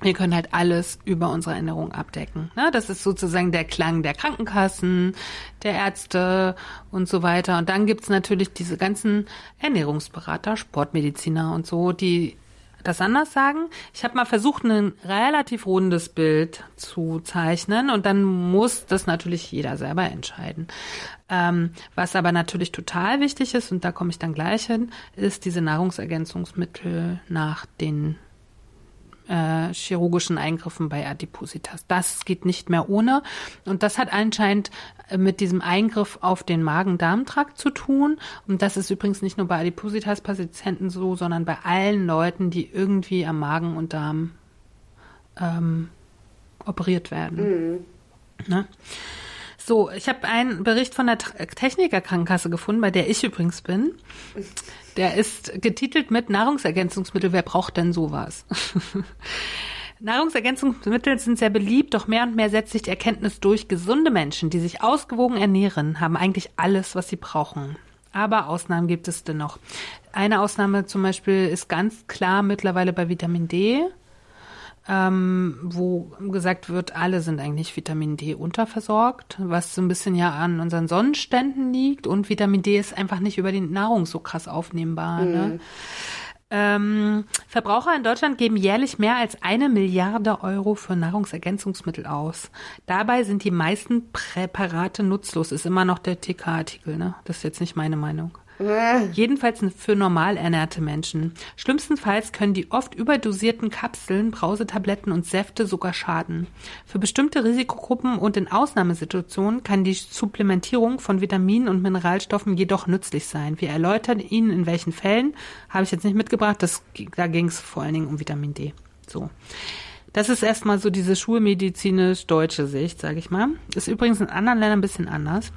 Wir können halt alles über unsere Ernährung abdecken. Ne? Das ist sozusagen der Klang der Krankenkassen, der Ärzte und so weiter. Und dann gibt's natürlich diese ganzen Ernährungsberater, Sportmediziner und so, die das anders sagen. Ich habe mal versucht, ein relativ rundes Bild zu zeichnen und dann muss das natürlich jeder selber entscheiden. Ähm, was aber natürlich total wichtig ist, und da komme ich dann gleich hin, ist diese Nahrungsergänzungsmittel nach den äh, chirurgischen Eingriffen bei Adipositas. Das geht nicht mehr ohne. Und das hat anscheinend äh, mit diesem Eingriff auf den Magen-Darm-Trakt zu tun. Und das ist übrigens nicht nur bei Adipositas-Patienten so, sondern bei allen Leuten, die irgendwie am Magen und Darm ähm, operiert werden. Ne? So, ich habe einen Bericht von der Tra- Technikerkrankenkasse gefunden, bei der ich übrigens bin. Der ist getitelt mit Nahrungsergänzungsmittel. Wer braucht denn sowas? Nahrungsergänzungsmittel sind sehr beliebt, doch mehr und mehr setzt sich die Erkenntnis durch. Gesunde Menschen, die sich ausgewogen ernähren, haben eigentlich alles, was sie brauchen. Aber Ausnahmen gibt es dennoch. Eine Ausnahme zum Beispiel ist ganz klar mittlerweile bei Vitamin D ähm, wo gesagt wird, alle sind eigentlich Vitamin D unterversorgt, was so ein bisschen ja an unseren Sonnenständen liegt. Und Vitamin D ist einfach nicht über die Nahrung so krass aufnehmbar. Ne? Ähm, Verbraucher in Deutschland geben jährlich mehr als eine Milliarde Euro für Nahrungsergänzungsmittel aus. Dabei sind die meisten Präparate nutzlos. Ist immer noch der TK-Artikel, ne? Das ist jetzt nicht meine Meinung. Jedenfalls für normal ernährte Menschen. Schlimmstenfalls können die oft überdosierten Kapseln, Brausetabletten und Säfte sogar schaden. Für bestimmte Risikogruppen und in Ausnahmesituationen kann die Supplementierung von Vitaminen und Mineralstoffen jedoch nützlich sein. Wir erläutern Ihnen, in welchen Fällen, habe ich jetzt nicht mitgebracht, das, da ging es vor allen Dingen um Vitamin D. So. Das ist erstmal so diese schulmedizinisch-deutsche Sicht, sage ich mal. Ist übrigens in anderen Ländern ein bisschen anders.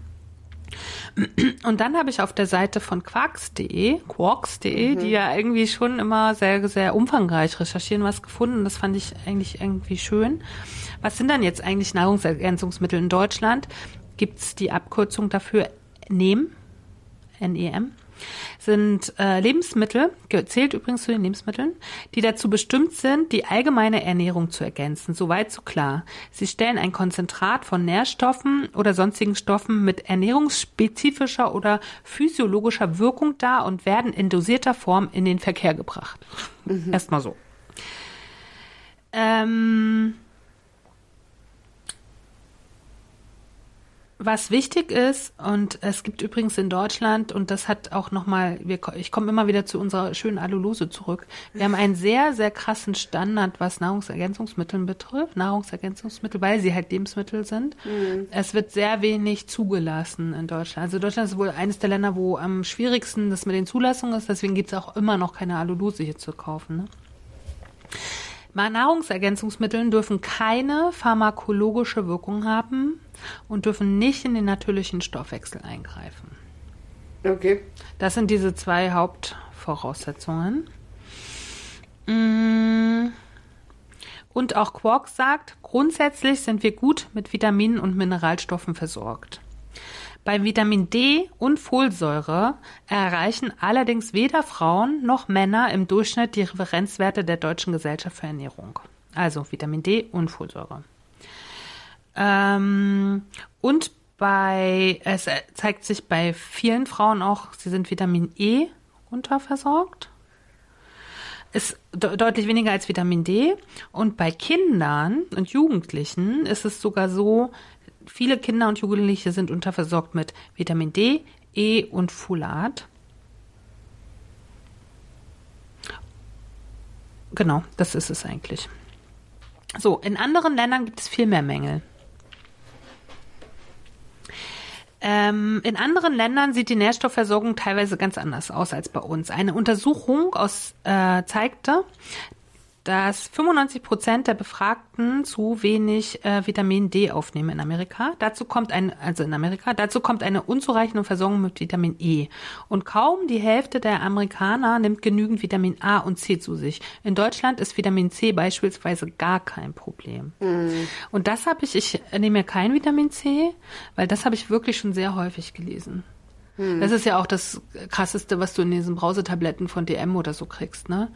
Und dann habe ich auf der Seite von quarks.de, quarks.de, die ja irgendwie schon immer sehr, sehr umfangreich recherchieren, was gefunden. Das fand ich eigentlich irgendwie schön. Was sind dann jetzt eigentlich Nahrungsergänzungsmittel in Deutschland? Gibt es die Abkürzung dafür NEM? NEM? Sind äh, Lebensmittel, zählt übrigens zu den Lebensmitteln, die dazu bestimmt sind, die allgemeine Ernährung zu ergänzen. Soweit so klar. Sie stellen ein Konzentrat von Nährstoffen oder sonstigen Stoffen mit ernährungsspezifischer oder physiologischer Wirkung dar und werden in dosierter Form in den Verkehr gebracht. Erstmal so. Ähm, Was wichtig ist, und es gibt übrigens in Deutschland, und das hat auch nochmal, ich komme immer wieder zu unserer schönen Allulose zurück. Wir haben einen sehr, sehr krassen Standard, was Nahrungsergänzungsmittel betrifft. Nahrungsergänzungsmittel, weil sie halt Lebensmittel sind. Mhm. Es wird sehr wenig zugelassen in Deutschland. Also Deutschland ist wohl eines der Länder, wo am schwierigsten das mit den Zulassungen ist. Deswegen gibt es auch immer noch keine Allulose hier zu kaufen. Ne? Nahrungsergänzungsmittel dürfen keine pharmakologische Wirkung haben und dürfen nicht in den natürlichen Stoffwechsel eingreifen. Okay. Das sind diese zwei Hauptvoraussetzungen. Und auch Quark sagt, grundsätzlich sind wir gut mit Vitaminen und Mineralstoffen versorgt. Bei Vitamin D und Folsäure erreichen allerdings weder Frauen noch Männer im Durchschnitt die Referenzwerte der Deutschen Gesellschaft für Ernährung. Also Vitamin D und Folsäure. Ähm, und bei, es zeigt sich bei vielen Frauen auch, sie sind Vitamin E unterversorgt. ist de deutlich weniger als Vitamin D. Und bei Kindern und Jugendlichen ist es sogar so, viele Kinder und Jugendliche sind unterversorgt mit Vitamin D, E und Folat. Genau, das ist es eigentlich. So, in anderen Ländern gibt es viel mehr Mängel. Ähm, in anderen Ländern sieht die Nährstoffversorgung teilweise ganz anders aus als bei uns. Eine Untersuchung aus, äh, zeigte, dass 95 Prozent der Befragten zu wenig äh, Vitamin D aufnehmen in Amerika. Dazu kommt ein, also in Amerika, dazu kommt eine unzureichende Versorgung mit Vitamin E. Und kaum die Hälfte der Amerikaner nimmt genügend Vitamin A und C zu sich. In Deutschland ist Vitamin C beispielsweise gar kein Problem. Mhm. Und das habe ich, ich nehme ja kein Vitamin C, weil das habe ich wirklich schon sehr häufig gelesen. Mhm. Das ist ja auch das krasseste, was du in diesen Brausetabletten von DM oder so kriegst, ne?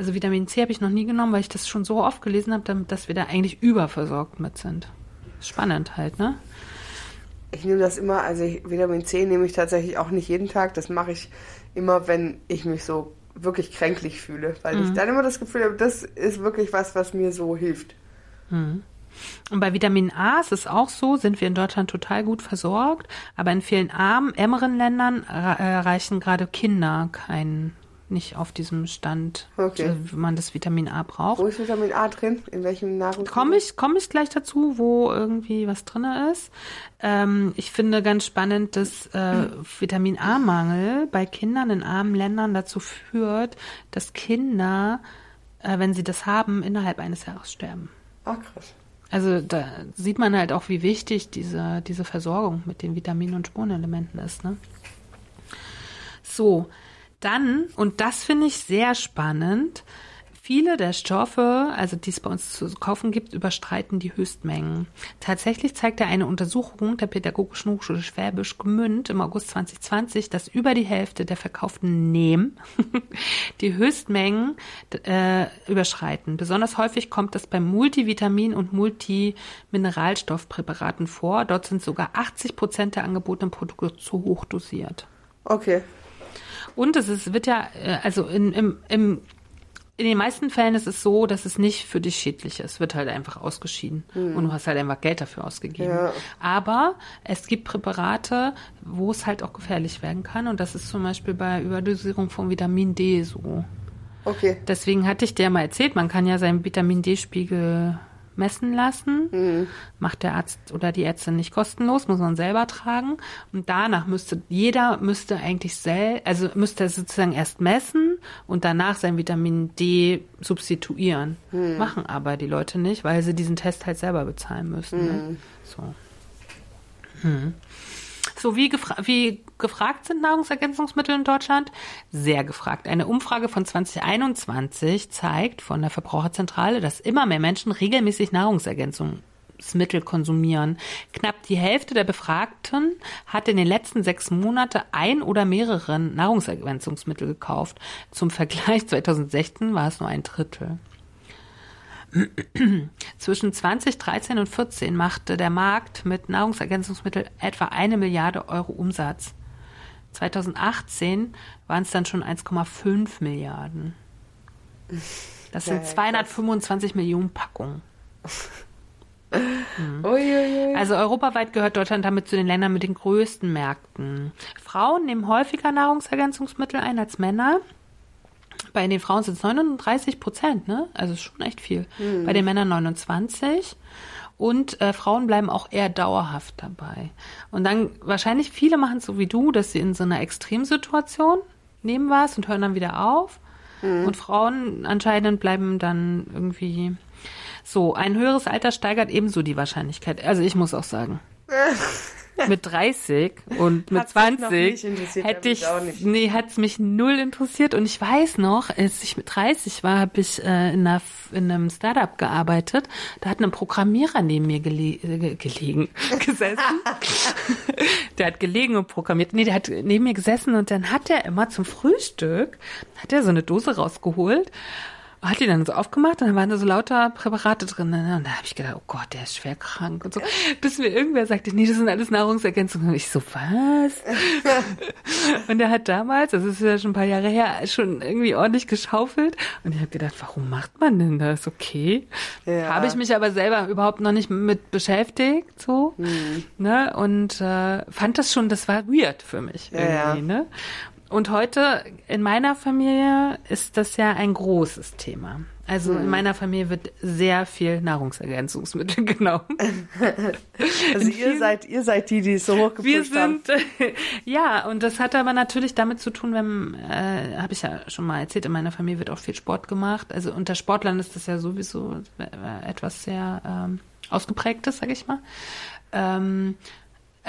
Also Vitamin C habe ich noch nie genommen, weil ich das schon so oft gelesen habe, dass wir da eigentlich überversorgt mit sind. Spannend halt, ne? Ich nehme das immer, also ich, Vitamin C nehme ich tatsächlich auch nicht jeden Tag. Das mache ich immer, wenn ich mich so wirklich kränklich fühle, weil mhm. ich dann immer das Gefühl habe, das ist wirklich was, was mir so hilft. Mhm. Und bei Vitamin A ist es auch so, sind wir in Deutschland total gut versorgt, aber in vielen armen, ärmeren Ländern erreichen gerade Kinder keinen nicht auf diesem Stand, okay. wie man das Vitamin A braucht. Wo ist Vitamin A drin? In welchem Nahrungsmittel? Komme ich, komm ich gleich dazu, wo irgendwie was drin ist. Ähm, ich finde ganz spannend, dass äh, Vitamin A-Mangel bei Kindern in armen Ländern dazu führt, dass Kinder, äh, wenn sie das haben, innerhalb eines Jahres sterben. Ach, krass. Also da sieht man halt auch, wie wichtig diese, diese Versorgung mit den Vitaminen und Spurenelementen ist. Ne? So, dann, und das finde ich sehr spannend, viele der Stoffe, also die es bei uns zu kaufen gibt, überstreiten die Höchstmengen. Tatsächlich zeigte eine Untersuchung der Pädagogischen Hochschule Schwäbisch Gmünd im August 2020, dass über die Hälfte der verkauften Nehm die Höchstmengen äh, überschreiten. Besonders häufig kommt das bei Multivitamin- und Multimineralstoffpräparaten vor. Dort sind sogar 80 Prozent der angebotenen Produkte zu hoch dosiert. Okay. Und es ist, wird ja, äh, also in, im, im, in den meisten Fällen ist es so, dass es nicht für dich schädlich ist. Es wird halt einfach ausgeschieden. Mhm. Und du hast halt einfach Geld dafür ausgegeben. Ja. Aber es gibt Präparate, wo es halt auch gefährlich werden kann. Und das ist zum Beispiel bei Überdosierung von Vitamin D so. Okay. Deswegen hatte ich dir mal erzählt, man kann ja seinen Vitamin D-Spiegel messen lassen. Mhm. Macht der Arzt oder die Ärztin nicht kostenlos, muss man selber tragen. Und danach müsste jeder müsste eigentlich sel also müsste sozusagen erst messen und danach sein Vitamin D substituieren. Mhm. Machen aber die Leute nicht, weil sie diesen Test halt selber bezahlen müssen. Ne? Mhm. Ne? So. Hm. So, wie, gefra wie gefragt sind Nahrungsergänzungsmittel in Deutschland? Sehr gefragt. Eine Umfrage von 2021 zeigt von der Verbraucherzentrale, dass immer mehr Menschen regelmäßig Nahrungsergänzungsmittel konsumieren. Knapp die Hälfte der Befragten hat in den letzten sechs Monaten ein oder mehrere Nahrungsergänzungsmittel gekauft. Zum Vergleich 2016 war es nur ein Drittel. Zwischen 2013 und 2014 machte der Markt mit Nahrungsergänzungsmitteln etwa eine Milliarde Euro Umsatz. 2018 waren es dann schon 1,5 Milliarden. Das sind 225 Millionen Packungen. Mhm. Also europaweit gehört Deutschland damit zu den Ländern mit den größten Märkten. Frauen nehmen häufiger Nahrungsergänzungsmittel ein als Männer. Bei den Frauen sind es 39 Prozent, ne? Also schon echt viel. Mhm. Bei den Männern 29. Und äh, Frauen bleiben auch eher dauerhaft dabei. Und dann wahrscheinlich viele machen es so wie du, dass sie in so einer Extremsituation nehmen was und hören dann wieder auf. Mhm. Und Frauen anscheinend bleiben dann irgendwie so. Ein höheres Alter steigert ebenso die Wahrscheinlichkeit. Also ich muss auch sagen. mit 30 und mit Hat's 20 hätte ich, nee, hat's mich null interessiert. Und ich weiß noch, als ich mit 30 war, habe ich äh, in, einer, in einem Startup gearbeitet. Da hat ein Programmierer neben mir gele äh, gelegen, gesessen. der hat gelegen und programmiert. Nee, der hat neben mir gesessen und dann hat er immer zum Frühstück, hat er so eine Dose rausgeholt hat die dann so aufgemacht und dann waren da so lauter Präparate drin. Ne? Und da habe ich gedacht, oh Gott, der ist schwer krank und so. Bis mir irgendwer sagte, nee, das sind alles Nahrungsergänzungen. Und ich so, was? und der hat damals, das ist ja schon ein paar Jahre her, schon irgendwie ordentlich geschaufelt. Und ich habe gedacht, warum macht man denn das? Okay. Ja. Habe ich mich aber selber überhaupt noch nicht mit beschäftigt, so. Ne? Und äh, fand das schon, das war weird für mich Ja, irgendwie, ja. ne? Und heute in meiner Familie ist das ja ein großes Thema. Also Mhm. in meiner Familie wird sehr viel Nahrungsergänzungsmittel genommen. Also ihr seid, ihr seid die, die es so Wir hochgepusht haben. sind ja und das hat aber natürlich damit zu tun, wenn äh, habe ich ja schon mal erzählt, in meiner Familie wird auch viel Sport gemacht. Also unter Sportlern ist das ja sowieso äh, etwas sehr ähm, ausgeprägtes, sag ich mal. Ähm,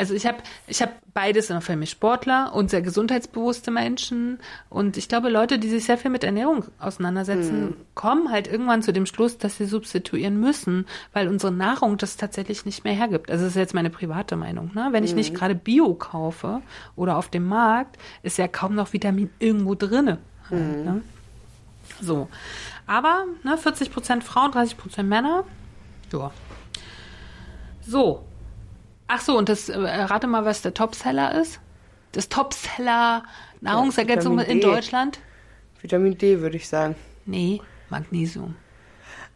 also ich habe ich hab beides in der Familie, Sportler und sehr gesundheitsbewusste Menschen. Und ich glaube, Leute, die sich sehr viel mit Ernährung auseinandersetzen, kommen halt irgendwann zu dem Schluss, dass sie substituieren müssen, weil unsere Nahrung das tatsächlich nicht mehr hergibt. Also das ist jetzt meine private Meinung. Ne? Wenn ich nicht gerade Bio kaufe oder auf dem Markt, ist ja kaum noch Vitamin irgendwo drinne. Halt, ne? So. Aber ne, 40 Prozent Frauen, 30 Prozent Männer. Ja. So. Ach so, und das, äh, rate mal, was der Topseller ist? Das Topseller Nahrungsergänzung Vitamin in. Deutschland? Vitamin D, würde ich sagen. Nee, Magnesium.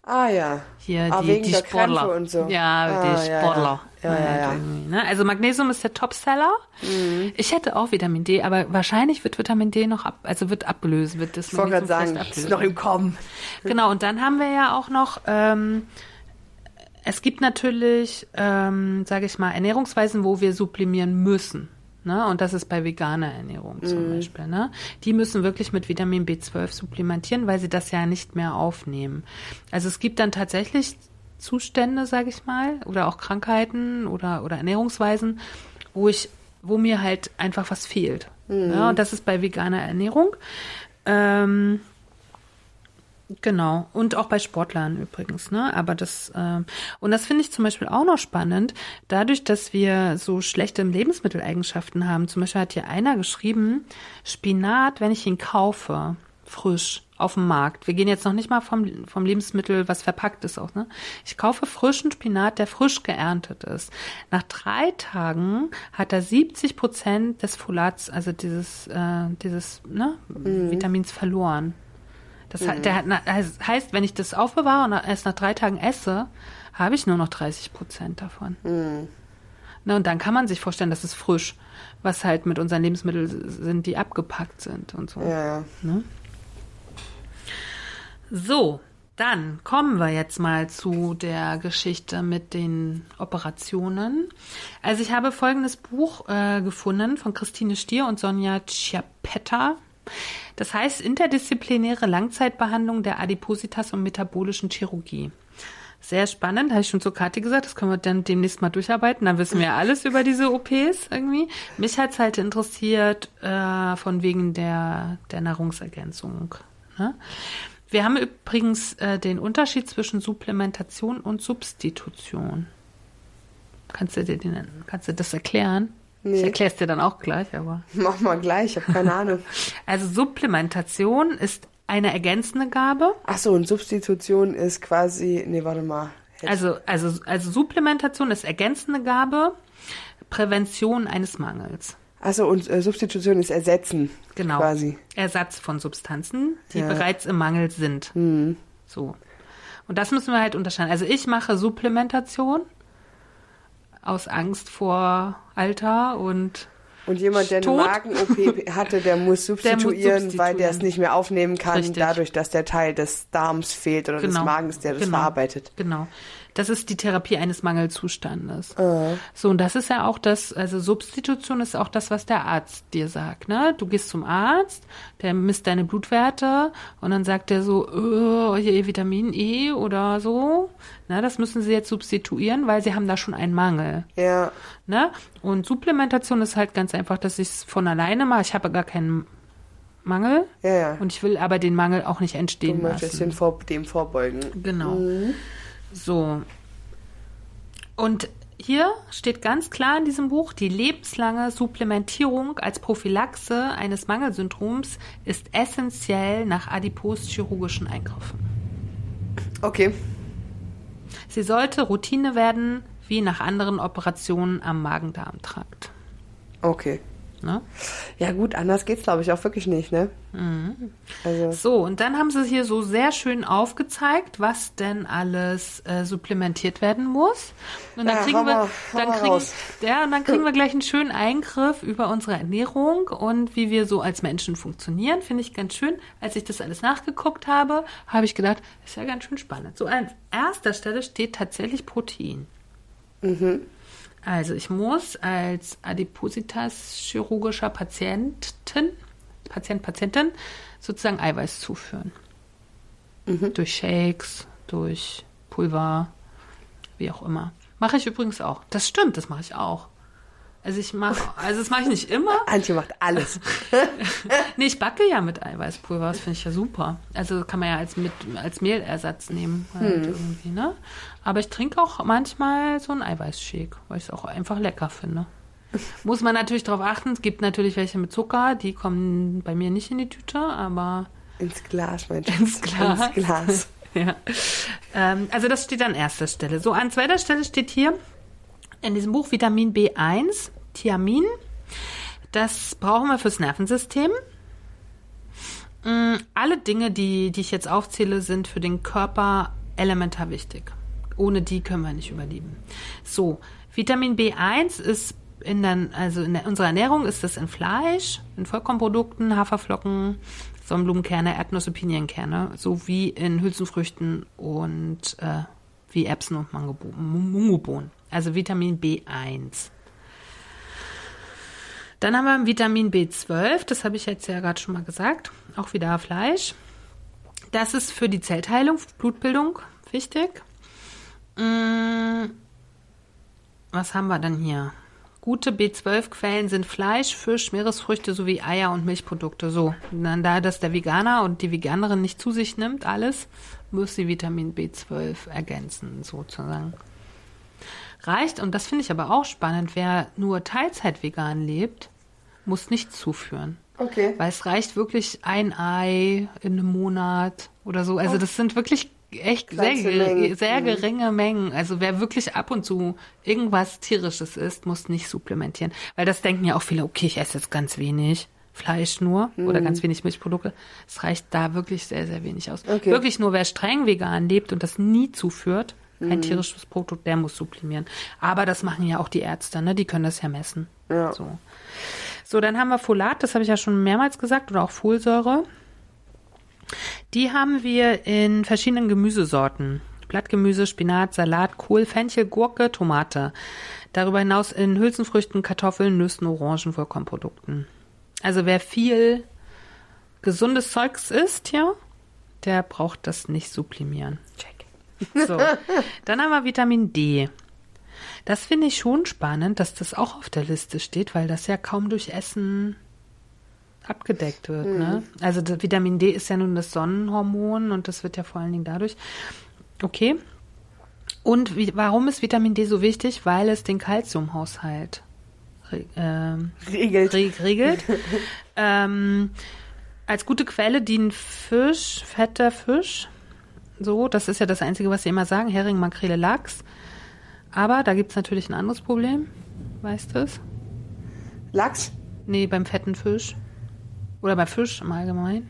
Ah ja. Hier, ah, die, wegen die der Sportler. Krämpfe und so. Ja, ah, die ja, Sportler. Ja, ja, ja. Ja. irgendwie, ne? Also Magnesium ist der Topseller. Mhm. Ich hätte auch Vitamin D, aber wahrscheinlich wird Vitamin D noch ab, also wird abgelöst, wird das Ich wollte gerade sagen, ist noch im Kommen. Genau, und dann haben wir ja auch noch, ähm, es gibt natürlich, ähm, sage ich mal, Ernährungsweisen, wo wir sublimieren müssen. Ne? Und das ist bei veganer Ernährung zum Beispiel. Ne? Die müssen wirklich mit Vitamin B12 supplementieren, weil sie das ja nicht mehr aufnehmen. Also es gibt dann tatsächlich Zustände, sage ich mal, oder auch Krankheiten oder, oder Ernährungsweisen, wo ich, wo mir halt einfach was fehlt. Ja, und das ist bei veganer Ernährung. Ähm, Genau. Und auch bei Sportlern übrigens, ne? Aber das, ähm, und das finde ich zum Beispiel auch noch spannend, dadurch, dass wir so schlechte Lebensmitteleigenschaften haben. Zum Beispiel hat hier einer geschrieben, Spinat, wenn ich ihn kaufe, frisch, auf dem Markt. Wir gehen jetzt noch nicht mal vom, vom Lebensmittel, was verpackt ist auch, ne? Ich kaufe frischen Spinat, der frisch geerntet ist. Nach drei Tagen hat er 70 Prozent des Folats, also dieses, äh, dieses, ne, Vitamins verloren. Das hat, der hat, das heißt, wenn ich das aufbewahre und erst nach drei Tagen esse, habe ich nur noch 30 Prozent davon. Na, und dann kann man sich vorstellen, das ist frisch, was halt mit unseren Lebensmitteln sind, die abgepackt sind und so. Ja, ja. So, dann kommen wir jetzt mal zu der Geschichte mit den Operationen. Also ich habe folgendes Buch äh, gefunden von Christine Stier und Sonja Chiappetta. Das heißt Interdisziplinäre Langzeitbehandlung der Adipositas und metabolischen Chirurgie. Sehr spannend, habe ich schon zu Kathi gesagt, das können wir dann demnächst mal durcharbeiten, dann wissen wir alles über diese OPs irgendwie. Mich hat's halt interessiert äh, von wegen der, der Nahrungsergänzung. Ne? Wir haben übrigens äh, den Unterschied zwischen Supplementation und Substitution. Kannst du dir den, kannst du das erklären? Nee. Ich erkläre es dir dann auch gleich, aber. Mach mal gleich, ich habe keine Ahnung. Also Supplementation ist eine ergänzende Gabe. Ach so, und Substitution ist quasi, nee, warte mal. Jetzt- Also, also, also Supplementation ist ergänzende Gabe, Prävention eines Mangels. Ach so, und äh, Substitution ist ersetzen. Genau. Quasi. Ersatz von Substanzen, die Ja. bereits im Mangel sind. Mhm. So. Und das müssen wir halt unterscheiden. Also ich mache Supplementation aus Angst vor Alter und Und jemand, der eine. Magen-OP hatte, der muss substituieren, weil der es substituieren. nicht mehr aufnehmen kann, Richtig. dadurch, dass der Teil des Darms fehlt oder des Genau. Magens, der das Genau. verarbeitet. Genau. Das ist die Therapie eines Mangelzustandes. So, und das ist ja auch das, also Substitution ist auch das, was der Arzt dir sagt, ne? Du gehst zum Arzt, der misst deine Blutwerte und dann sagt er so, oh, hier Vitamin E oder so. Na, das müssen sie jetzt substituieren, weil sie haben da schon einen Mangel. Ja, Ne? Und Supplementation ist halt ganz einfach, dass ich es von alleine mache. Ich habe gar keinen Mangel ja, ja. und ich will aber den Mangel auch nicht Du entstehen möchtest lassen. den vor, dem vorbeugen. Genau. So. Und hier steht ganz klar in diesem Buch, die lebenslange Supplementierung als Prophylaxe eines Mangelsyndroms ist essentiell nach adipos-chirurgischen Eingriffen. Okay. Sie sollte Routine werden, wie nach anderen Operationen am Magen-Darm-Trakt. Okay. Ne? Ja gut, anders geht's glaube ich auch wirklich nicht, ne? Also, So, und dann haben sie hier so sehr schön aufgezeigt, was denn alles äh, supplementiert werden muss. Und dann Ja, kriegen wir, hau dann kriegen, raus. ja, und dann kriegen wir gleich einen schönen Eingriff über unsere Ernährung und wie wir so als Menschen funktionieren. Finde ich ganz schön. Als ich das alles nachgeguckt habe, habe ich gedacht, ist ja ganz schön spannend. So an erster Stelle steht tatsächlich Protein. Also ich muss als Adipositas-chirurgischer Patientin, Patient, Patientin sozusagen Eiweiß zuführen. Durch Shakes, durch Pulver, wie auch immer. Mache ich übrigens auch. Das stimmt, das mache ich auch. Also ich mache, also das mache ich nicht immer. Antje macht alles. Nee, ich backe ja mit Eiweißpulver, das finde ich ja super. Also kann man ja als, mit, als Mehlersatz nehmen, halt irgendwie, ne? Aber ich trinke auch manchmal so einen Eiweißshake, weil ich es auch einfach lecker finde. Muss man natürlich darauf achten, es gibt natürlich welche mit Zucker, die kommen bei mir nicht in die Tüte, aber Ins Glas, mein Schatz. ins Glas. Ins Glas. ja. Ähm, also das steht an erster Stelle. So, an zweiter Stelle steht hier in diesem Buch Vitamin B1, Thiamin. Das brauchen wir fürs Nervensystem. Mm, Alle Dinge, die, die ich jetzt aufzähle, sind für den Körper elementar wichtig. Ohne die können wir nicht überleben. So, Vitamin B1 ist in der, also in der, unserer Ernährung ist das in Fleisch, in Vollkornprodukten, Haferflocken, Sonnenblumenkerne, Erdnüsse, Pinienkerne, sowie in Hülsenfrüchten und äh, wie Erbsen und Mungobohnen. Also Vitamin B1. Dann haben wir Vitamin B12, das habe ich jetzt ja gerade schon mal gesagt, auch wieder Fleisch. Das ist für die Zellteilung, Blutbildung wichtig. Mm, Was haben wir dann hier? Gute B12-Quellen sind Fleisch, Fisch, Meeresfrüchte sowie Eier und Milchprodukte. So, dann da das der Veganer und die Veganerin nicht zu sich nimmt, alles, muss sie Vitamin B12 ergänzen, sozusagen. Reicht, und das finde ich aber auch spannend, wer nur Teilzeit vegan lebt, muss nichts zuführen. Okay. Weil es reicht wirklich ein Ei in einem Monat oder so. Also das sind wirklich echt sehr, Mengen. sehr Mhm. geringe Mengen. Also wer wirklich ab und zu irgendwas tierisches isst, muss nicht supplementieren. Weil das denken ja auch viele, okay, ich esse jetzt ganz wenig Fleisch nur oder Mhm. ganz wenig Milchprodukte. Es reicht da wirklich sehr, sehr wenig aus. Okay. Wirklich nur wer streng vegan lebt und das nie zuführt, Mhm. ein tierisches Produkt, der muss supplimieren. Aber das machen ja auch die Ärzte, ne? Die können das ja messen. Ja. So. So, dann haben wir Folat, das habe ich ja schon mehrmals gesagt, oder auch Folsäure. Die haben wir in verschiedenen Gemüsesorten. Blattgemüse, Spinat, Salat, Kohl, Fenchel, Gurke, Tomate. Darüber hinaus in Hülsenfrüchten, Kartoffeln, Nüssen, Orangen, Vollkornprodukten. Also wer viel gesundes Zeugs isst, ja, der braucht das nicht sublimieren. So, dann haben wir Vitamin D. Das finde ich schon spannend, dass das auch auf der Liste steht, weil das ja kaum durch Essen abgedeckt wird. Ne? Also das Vitamin D ist ja nun das Sonnenhormon und das wird ja vor allen Dingen dadurch. Okay. Und wie, warum ist Vitamin D so wichtig? Weil es den Kalziumhaushalt ähm, Regelt. re- regelt. ähm, als gute Quelle dienen Fisch, fetter Fisch. So, das ist ja das Einzige, was sie immer sagen. Hering, Makrele, Lachs. Aber da gibt es natürlich ein anderes Problem. Weißt du es? Lachs? Nee, beim fetten Fisch. Oder bei Fisch im Allgemeinen.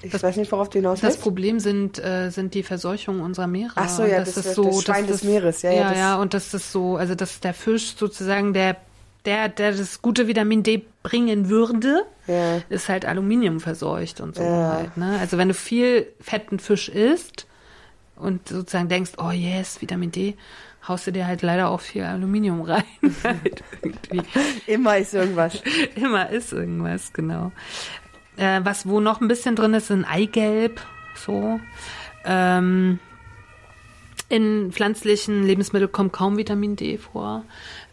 Ich weiß nicht, worauf du hinaus Das willst. Problem sind, äh, sind die Verseuchungen unserer Meere. Ach so, ja, Und das- ist das so, Schwein dass des Meeres, ja, ja, ja, das- ja, und das ist so, also dass der Fisch sozusagen der, der, der das gute Vitamin D bringen würde, Ja. ist halt Aluminium verseucht und so Ja. halt. Ne? Also wenn du viel fetten Fisch isst und sozusagen denkst, oh yes, Vitamin D, haust du dir halt leider auch viel Aluminium rein. halt. Immer ist irgendwas. Immer ist irgendwas, genau. Äh, was wo noch ein bisschen drin ist, sind Eigelb, so. Ähm, in pflanzlichen Lebensmitteln kommt kaum Vitamin D vor.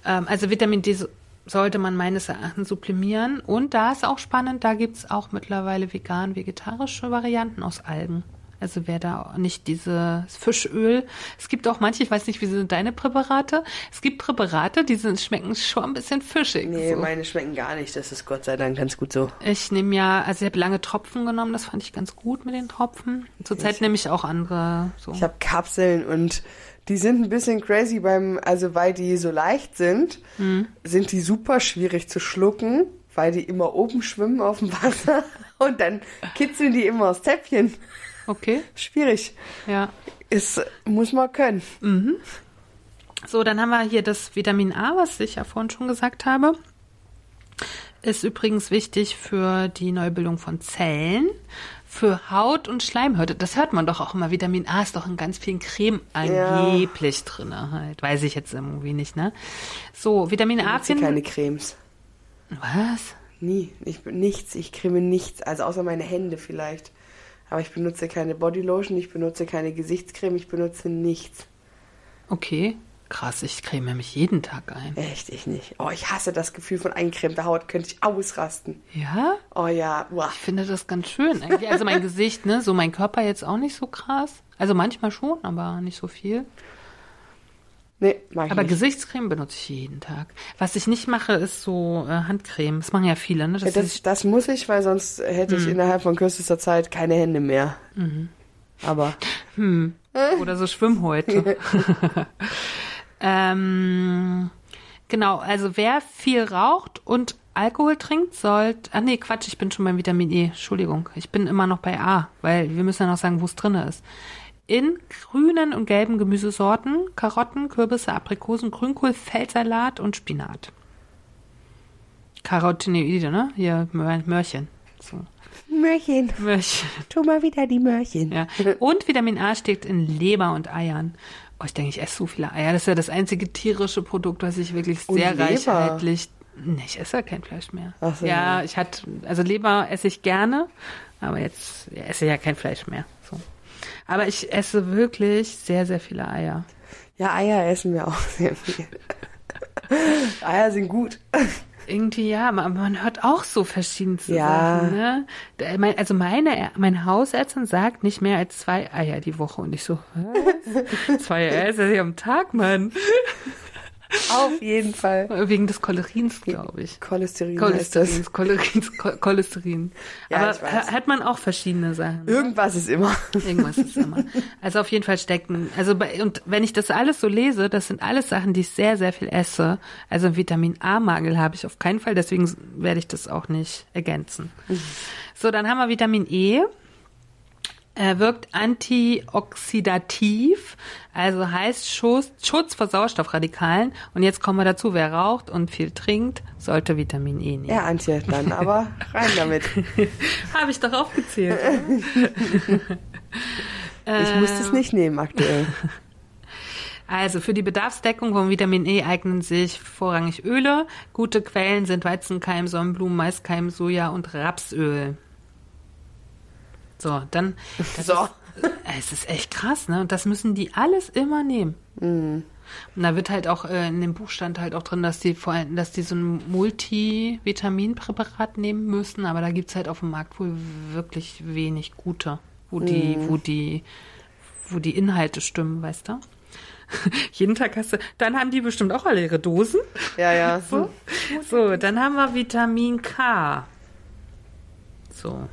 Ähm, also Vitamin D so, sollte man meines Erachtens sublimieren. Und da ist auch spannend, da gibt's auch mittlerweile vegan-vegetarische Varianten aus Algen. Also wer da nicht dieses Fischöl. Es gibt auch manche, ich weiß nicht, wie sind deine Präparate? Es gibt Präparate, die sind, schmecken schon ein bisschen fischig. Nee, so. meine schmecken gar nicht. Das ist Gott sei Dank ganz gut so. Ich nehme ja, also ich habe lange Tropfen genommen, das fand ich ganz gut mit den Tropfen. Zurzeit nehme ich auch andere. So. Ich habe Kapseln und die sind ein bisschen crazy beim, also weil die so leicht sind, Mhm. sind die super schwierig zu schlucken, weil die immer oben schwimmen auf dem Wasser und dann kitzeln die immer aus Zäpfchen. Okay, Schwierig. ja. Ist, muss man können. So, dann haben wir hier das Vitamin A, was ich ja vorhin schon gesagt habe. Ist übrigens wichtig für die Neubildung von Zellen, für Haut und Schleimhäute. Das hört man doch auch immer. Vitamin A ist doch in ganz vielen Creme angeblich drin halt. Weiß ich jetzt irgendwie nicht, ne? So, Vitamin A Ich nutze finden. keine Cremes. Was? Nie. Ich nichts. Ich creme nichts. Also außer meine Hände vielleicht. Aber ich benutze keine Bodylotion, ich benutze keine Gesichtscreme, ich benutze nichts. Okay. Krass, ich creme mich jeden Tag ein. Echt, ich nicht. Oh, ich hasse das Gefühl von eingecremter Haut. Könnte ich ausrasten. Ja? Oh ja, uah. Ich finde das ganz schön eigentlich. Also mein Gesicht, ne? So mein Körper jetzt auch nicht so krass. Also manchmal schon, aber nicht so viel. Nee, mag ich Aber nicht. Gesichtscreme benutze ich jeden Tag. Was ich nicht mache, ist so äh, Handcreme. Das machen ja viele, ne? Ja, Das das, das muss ich, weil sonst hätte Hm. ich innerhalb von kürzester Zeit keine Hände mehr. Mhm. Aber oder so Schwimmhäute. Ähm, genau, also wer viel raucht und Alkohol trinkt, sollte. Ach nee, Quatsch, ich bin schon beim Vitamin E. Entschuldigung. Ich bin immer noch bei A, weil wir müssen ja noch sagen, wo es drin ist. In grünen und gelben Gemüsesorten, Karotten, Kürbisse, Aprikosen, Grünkohl, Feldsalat und Spinat. Carotinoide, ne? Hier, Mör Mörchen. So. Möhrchen, Mörchen. tu mal wieder die Möhrchen. Ja. Und Vitamin A steckt in Leber und Eiern. Oh, ich denke, ich esse so viele Eier. Das ist ja das einzige tierische Produkt, was ich wirklich Und sehr Leber? reichhaltig. Nee, ich esse ja kein Fleisch mehr. Ach so. Ja, ich hatte, also Leber esse ich gerne, aber jetzt esse ich ja kein Fleisch mehr. So. Aber ich esse wirklich sehr, sehr viele Eier. Ja, Eier essen wir auch sehr viel. Eier sind gut. Irgendwie ja, man, man hört auch so verschiedenste Ja. Sachen. Ne? Also meine, meine Hausärztin sagt nicht mehr als zwei Eier die Woche und ich so, was? zwei Eier ist ja am Tag, Mann. Auf jeden Fall. Wegen des Cholerins, glaube ich. Cholesterin, heißt das. Cholesterins, Cholerins, Cho- Cholesterin. Ja, Aber hat man auch verschiedene Sachen. ne? Irgendwas ist immer. Irgendwas ist immer. Also auf jeden Fall stecken. Also bei, und wenn ich das alles so lese, das sind alles Sachen, die ich sehr, sehr viel esse. Also Vitamin A-Mangel habe ich auf keinen Fall, deswegen werde ich das auch nicht ergänzen. So, dann haben wir Vitamin E. Er wirkt antioxidativ, also heißt Schutz, Schutz vor Sauerstoffradikalen. Und jetzt kommen wir dazu, wer raucht und viel trinkt, sollte Vitamin E nehmen. Ja, Antje, dann aber rein damit. Habe ich doch aufgezählt. Ich muss das nicht nehmen aktuell. Also für die Bedarfsdeckung von Vitamin E eignen sich vorrangig Öle. Gute Quellen sind Weizenkeim, Sonnenblumen, Maiskeim, Soja und Rapsöl. So, dann. So. Ist, es ist echt krass, ne? Und das müssen die alles immer nehmen. Mhm. Und da wird halt auch äh, in dem Buch stand halt auch drin, dass die vor allem, dass die so ein Multivitaminpräparat nehmen müssen, aber da gibt's halt auf dem Markt wohl wirklich wenig gute, wo die, Mhm. wo die, wo die Inhalte stimmen, weißt du? Jeden Tag hast du, dann haben die bestimmt auch alle ihre Dosen. Ja, ja. So, so dann haben wir Vitamin K. So.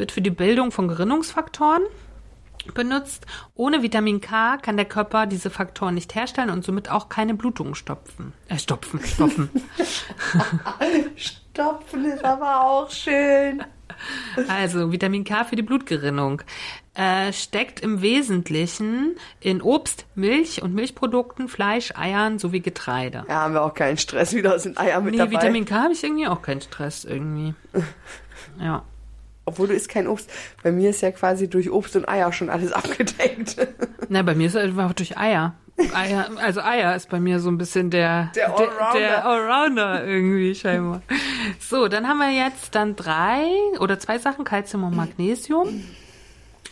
Wird für die Bildung von Gerinnungsfaktoren benutzt. Ohne Vitamin K kann der Körper diese Faktoren nicht herstellen und somit auch keine Blutungen stopfen. Äh, stopfen, stopfen. Stopfen ist aber auch schön. also Vitamin K für die Blutgerinnung. Äh, steckt im Wesentlichen in Obst, Milch und Milchprodukten, Fleisch, Eiern sowie Getreide. Ja, haben wir auch keinen Stress. Wieder sind Eier mit Nee, dabei. Vitamin K habe ich irgendwie auch keinen Stress irgendwie. Ja. Obwohl du isst kein Obst. Bei mir ist ja quasi durch Obst und Eier schon alles abgedeckt. Na, bei mir ist es einfach durch Eier. Eier. Also Eier ist bei mir so ein bisschen der, Der Allrounder. der Allrounder irgendwie scheinbar. So, dann haben wir jetzt dann drei oder zwei Sachen, Calcium und Magnesium.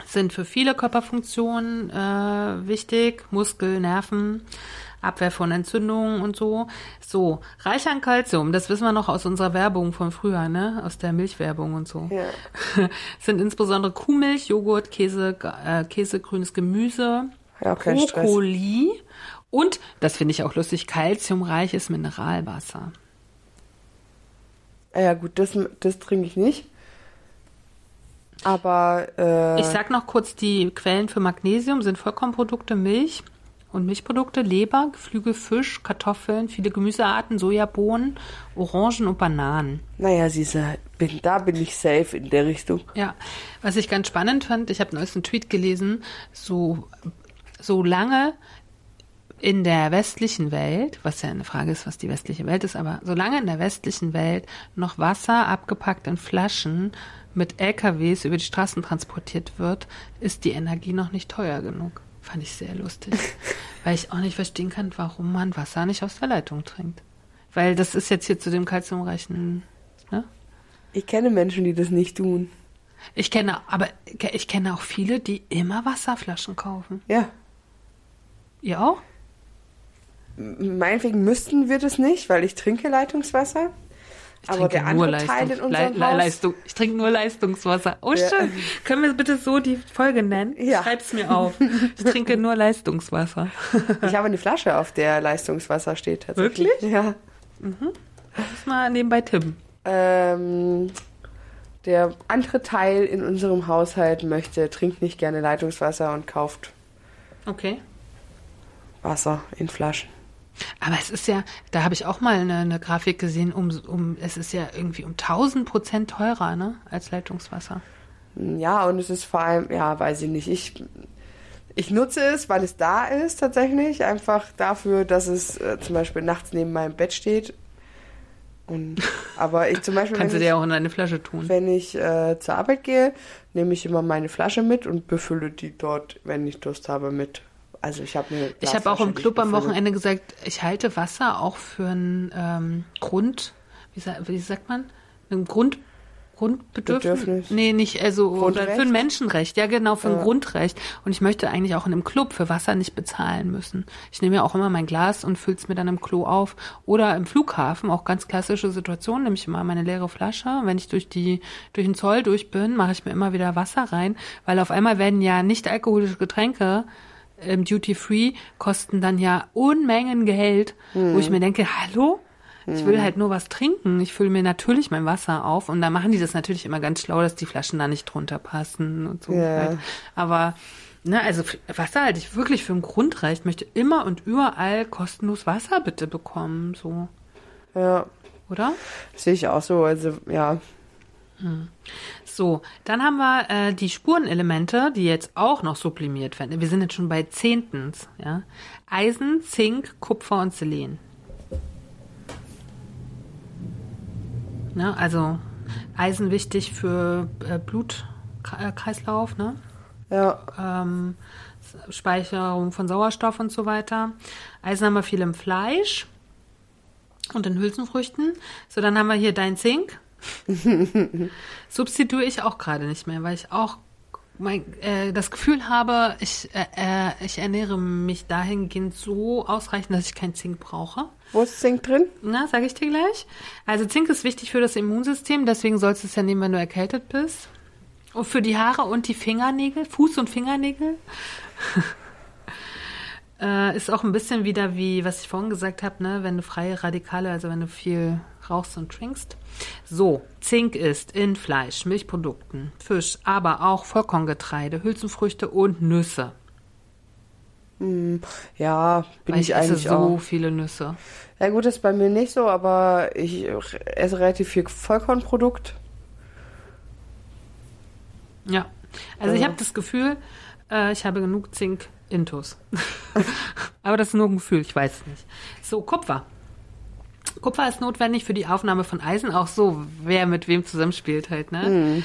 Sind für viele Körperfunktionen äh, wichtig, Muskel, Nerven. Abwehr von Entzündungen und so. So, reich an Kalzium, das wissen wir noch aus unserer Werbung von früher, ne? Aus der Milchwerbung und so. Ja. Sind insbesondere Kuhmilch, Joghurt, Käse, äh, Käse, grünes Gemüse, Ja, kein Stress. Brokkoli und, das finde ich auch lustig, kalziumreiches Mineralwasser. Ja, gut, das, das trinke ich nicht. Aber äh, Ich sag noch kurz, die Quellen für Magnesium sind Vollkornprodukte, Milch und Milchprodukte, Leber, Geflügel, Fisch, Kartoffeln, viele Gemüsearten, Sojabohnen, Orangen und Bananen. naja, siehste, bin, da bin ich safe in der Richtung. Ja, was ich ganz spannend fand, ich habe neulich einen Tweet gelesen, so, so lange in der westlichen Welt, was ja eine Frage ist, was die westliche Welt ist, aber solange in der westlichen Welt noch Wasser abgepackt in Flaschen mit LKWs über die Straßen transportiert wird, ist die Energie noch nicht teuer genug. Fand ich sehr lustig. Weil ich auch nicht verstehen kann, warum man Wasser nicht aus der Leitung trinkt. Weil das ist jetzt hier zu dem kalziumreichen, ne? Ich kenne Menschen, die das nicht tun. Ich kenne, aber ich kenne auch viele, die immer Wasserflaschen kaufen. Ja. Ihr auch? Meinetwegen müssten wir das nicht, weil ich trinke Leitungswasser. Ich Aber trinke der nur andere Teil in Leistungs- unserem Le- Haus- Leistung. Ich trinke nur Leistungswasser. Oh, Ja. schön. Können wir bitte so die Folge nennen? Ja. Schreib's mir auf. Ich trinke nur Leistungswasser. Ich habe eine Flasche, auf der Leistungswasser steht tatsächlich. Wirklich? Ja. Muss mal nebenbei tippen. Ähm, der andere Teil in unserem Haushalt möchte, trinkt nicht gerne Leitungswasser und kauft Okay. Wasser in Flaschen. Aber es ist ja, da habe ich auch mal eine, eine Grafik gesehen, um, um, es ist ja irgendwie um 1000 Prozent teurer, ne, als Leitungswasser. Ja, und es ist vor allem, ja, weiß ich nicht. Ich, ich nutze es, weil es da ist tatsächlich. Einfach dafür, dass es äh, zum Beispiel nachts neben meinem Bett steht. Und, aber ich zum Beispiel, Kannst du dir ich, auch in eine Flasche tun. wenn ich äh, zur Arbeit gehe, nehme ich immer meine Flasche mit und befülle die dort, wenn ich Durst habe, mit. Also ich habe eine Ich habe auch im Club am. Wochenende gesagt, ich halte Wasser auch für ein ähm, Grund, wie, wie sagt man? Ein Grund, Grundbedürfnis? Bedürfnis. Nee, nicht, also oder Grundrecht? für ein Menschenrecht, ja genau, für ein Ja. Grundrecht. Und ich möchte eigentlich auch in einem Club für Wasser nicht bezahlen müssen. Ich nehme ja auch immer mein Glas und fülle es mir dann im Klo auf. Oder im Flughafen, auch ganz klassische Situation, nehme ich immer meine leere Flasche. Wenn ich durch die, durch den Zoll durch bin, mache ich mir immer wieder Wasser rein, weil auf einmal werden ja nicht alkoholische Getränke im Duty Free kosten dann ja Unmengen Geld, wo ich mir denke, hallo? Ich will halt nur was trinken. Ich fülle mir natürlich mein Wasser auf und da machen die das natürlich immer ganz schlau, dass die Flaschen da nicht drunter passen und so. Ja. Halt. Aber ne, also Wasser halte ich wirklich für ein Grundrecht. Ich möchte immer und überall kostenlos Wasser bitte bekommen, so, Ja, oder? sehe ich auch so. Also ja, So, dann haben wir äh, die Spurenelemente, die jetzt auch noch sublimiert werden. Wir sind jetzt schon bei zehntens, ja. Eisen, Zink, Kupfer und Selen. Ne, also Eisen wichtig für äh, Blutkreislauf, ne? ja, ähm, Speicherung von Sauerstoff und so weiter. Eisen haben wir viel im Fleisch und in Hülsenfrüchten. So, dann haben wir hier dein Zink. Substituiere ich auch gerade nicht mehr, weil ich auch mein, äh, das Gefühl habe, ich, äh, äh, ich ernähre mich dahingehend so ausreichend, dass ich kein Zink brauche. wo ist Zink drin? Na, sage ich dir gleich. Also Zink ist wichtig für das Immunsystem, deswegen sollst du es ja nehmen, wenn du erkältet bist. Und für die Haare und die Fingernägel, Fuß- und Fingernägel. äh, ist auch ein bisschen wieder wie, was ich vorhin gesagt habe, ne, wenn du freie Radikale, also wenn du viel rauchst und trinkst. So, Zink ist in Fleisch, Milchprodukten, Fisch, aber auch Vollkorngetreide, Hülsenfrüchte und Nüsse. Ja, bin Weil ich, ich esse eigentlich so auch. viele Nüsse. Ja gut, das ist bei mir nicht so, aber ich esse relativ viel Vollkornprodukt. Ja, also ich Ja. habe das Gefühl, äh, ich habe genug Zink intus. Aber das ist nur ein Gefühl, ich weiß es nicht. So, Kupfer. Kupfer ist notwendig für die Aufnahme von Eisen, auch so, wer mit wem zusammenspielt halt, ne?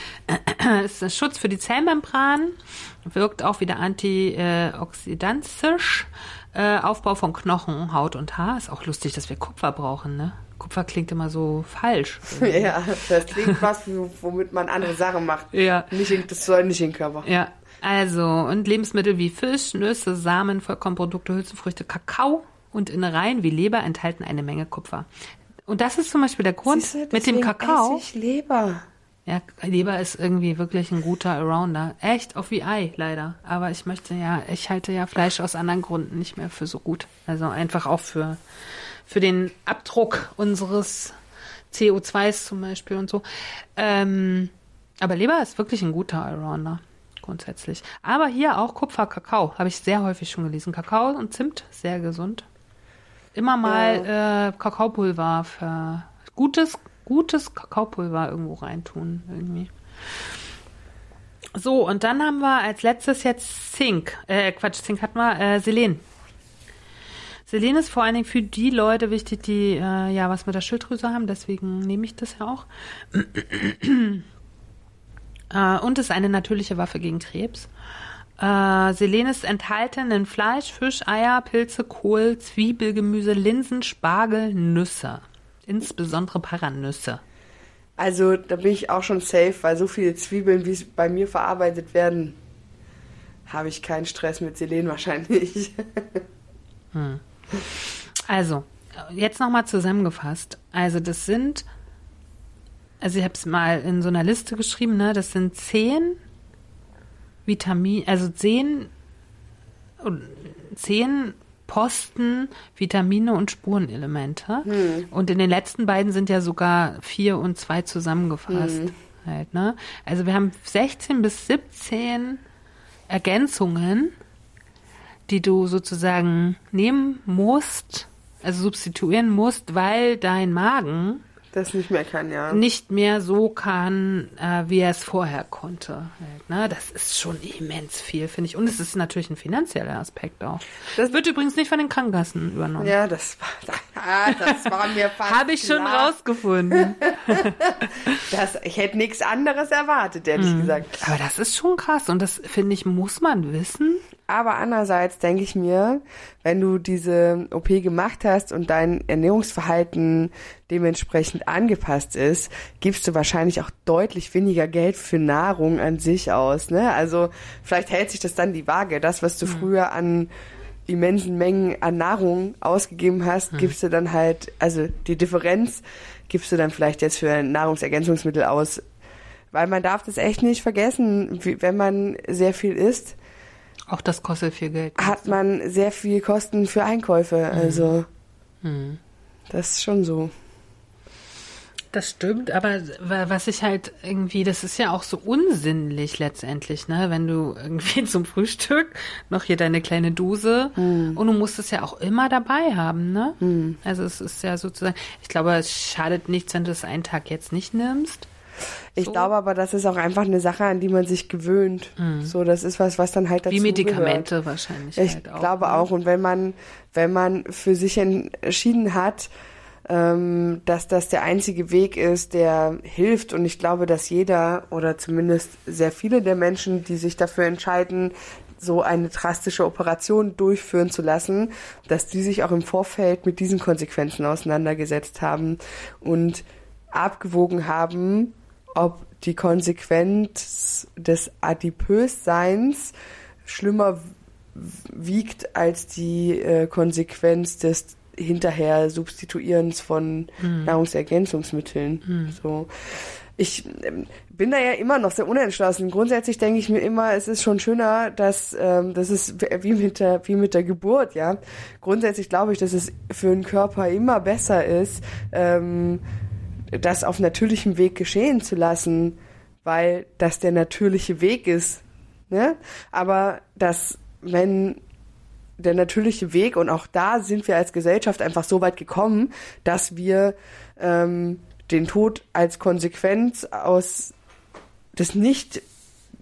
Ist ein Schutz für die Zellmembran, wirkt auch wieder antioxidantisch, äh, Aufbau von Knochen, Haut und Haar. Ist auch lustig, dass wir Kupfer brauchen, ne? Kupfer klingt immer so falsch. Ja, das klingt was, womit man andere Sachen macht. Ja. Nicht in, das soll nicht in den Körper. Ja, also und Lebensmittel wie Fisch, Nüsse, Samen, Vollkornprodukte, Hülsenfrüchte, Kakao und Innereien wie Leber enthalten eine Menge Kupfer. Und das ist zum Beispiel der Grund Siehste, mit dem Kakao. esse ich Leber. Ja, Leber ist irgendwie wirklich ein guter Arounder. Echt, auf wie Ei, leider. Aber ich möchte ja, ich halte ja Fleisch aus anderen Gründen nicht mehr für so gut. Also einfach auch für, für den Abdruck unseres CO2s zum Beispiel und so. Ähm, aber Leber ist wirklich ein guter Allrounder, grundsätzlich. Aber hier auch Kupfer, Kakao, habe ich sehr häufig schon gelesen. Kakao und Zimt, sehr gesund. Immer mal äh, Kakaopulver für gutes, gutes Kakaopulver irgendwo reintun, irgendwie. So, und dann haben wir als letztes jetzt Zink. Äh, Quatsch, Zink hatten wir, äh, Selen. Selen ist vor allen Dingen für die Leute wichtig, die äh, ja was mit der Schilddrüse haben, deswegen nehme ich das ja auch. äh, und ist eine natürliche Waffe gegen Krebs. Äh, Selen ist enthalten in Fleisch, Fisch, Eier, Pilze, Kohl, Zwiebel, Gemüse, Linsen, Spargel, Nüsse. Insbesondere Paranüsse. Also da bin ich auch schon safe, weil so viele Zwiebeln, wie es bei mir verarbeitet werden, habe ich keinen Stress mit Selen wahrscheinlich. Also, jetzt nochmal zusammengefasst. Also, das sind, also ich habe es mal in so einer Liste geschrieben, ne? Das sind zehn Vitamin, also zehn, zehn Posten, Vitamine und Spurenelemente. Und in den letzten beiden sind ja sogar vier und zwei zusammengefasst. Halt, ne? Also wir haben 16 bis 17 Ergänzungen, die du sozusagen nehmen musst, also substituieren musst, weil dein Magen Das nicht mehr kann, ja. nicht mehr so kann, äh, wie er es vorher konnte. Halt, ne? Das ist schon immens viel, finde ich. Und es ist natürlich ein finanzieller Aspekt auch. Das wird übrigens nicht von den Krankenkassen übernommen. Ja, das war, ah, das war mir fast Habe ich schon klar. rausgefunden. Das, ich hätte nichts anderes erwartet, ehrlich Mhm. gesagt. Aber das ist schon krass und das, finde ich, muss man wissen. Aber andererseits denke ich mir, wenn du diese OP gemacht hast und dein Ernährungsverhalten dementsprechend angepasst ist, gibst du wahrscheinlich auch deutlich weniger Geld für Nahrung an sich aus. Ne? Also vielleicht hält sich das dann die Waage. Das, was du früher an immensen Mengen an Nahrung ausgegeben hast, gibst du dann halt, also die Differenz gibst du dann vielleicht jetzt für Nahrungsergänzungsmittel aus. Weil man darf das echt nicht vergessen, wie, wenn man sehr viel isst, Auch das kostet viel Geld. hat man sehr viel Kosten für Einkäufe. Also das ist schon so. Das stimmt, aber wa- was ich halt irgendwie, das ist ja auch so unsinnlich letztendlich, ne? Wenn du irgendwie zum Frühstück noch hier deine kleine Dose und du musst es ja auch immer dabei haben, ne? Also es ist ja sozusagen, ich glaube, es schadet nichts, wenn du es einen Tag jetzt nicht nimmst. Ich So. glaube aber, das ist auch einfach eine Sache, an die man sich gewöhnt. So, das ist was, was dann halt dazu Wie Medikamente Gehört. wahrscheinlich Ich halt auch. glaube ne? auch. Und wenn man, wenn man für sich entschieden hat, ähm, dass das der einzige Weg ist, der hilft. Und ich glaube, dass jeder oder zumindest sehr viele der Menschen, die sich dafür entscheiden, so eine drastische Operation durchführen zu lassen, dass die sich auch im Vorfeld mit diesen Konsequenzen auseinandergesetzt haben und abgewogen haben, ob die Konsequenz des Adipösseins schlimmer wiegt als die äh, Konsequenz des hinterher Substituierens von Nahrungsergänzungsmitteln. So. Ich ähm, bin da ja immer noch sehr unentschlossen. Grundsätzlich denke ich mir immer, es ist schon schöner, dass ähm, das ist wie mit der wie mit der Geburt, ja. Grundsätzlich glaube ich, dass es für den Körper immer besser ist, ähm, das auf natürlichem Weg geschehen zu lassen, weil das der natürliche Weg ist. Ne? Aber dass, wenn der natürliche Weg, und auch da sind wir als Gesellschaft einfach so weit gekommen, dass wir ähm, den Tod als Konsequenz aus des nicht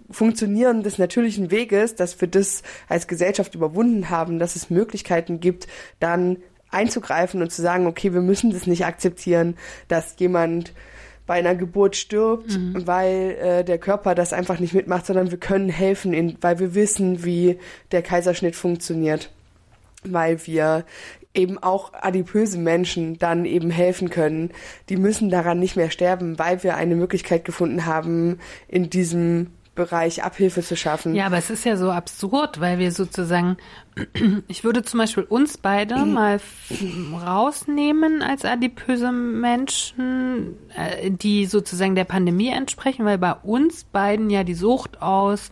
Funktionieren des natürlichen Weges, dass wir das als Gesellschaft überwunden haben, dass es Möglichkeiten gibt, dann einzugreifen und zu sagen, okay, wir müssen das nicht akzeptieren, dass jemand bei einer Geburt stirbt, weil äh, der Körper das einfach nicht mitmacht, sondern wir können helfen, in, weil wir wissen, wie der Kaiserschnitt funktioniert, weil wir eben auch adipöse Menschen dann eben helfen können. Die müssen daran nicht mehr sterben, weil wir eine Möglichkeit gefunden haben, in diesem Bereich Abhilfe zu schaffen. Ja, aber es ist ja so absurd, weil wir sozusagen, ich würde zum Beispiel uns beide mal f- rausnehmen als adipöse Menschen, äh, die sozusagen der Pandemie entsprechen, weil bei uns beiden ja die Sucht aus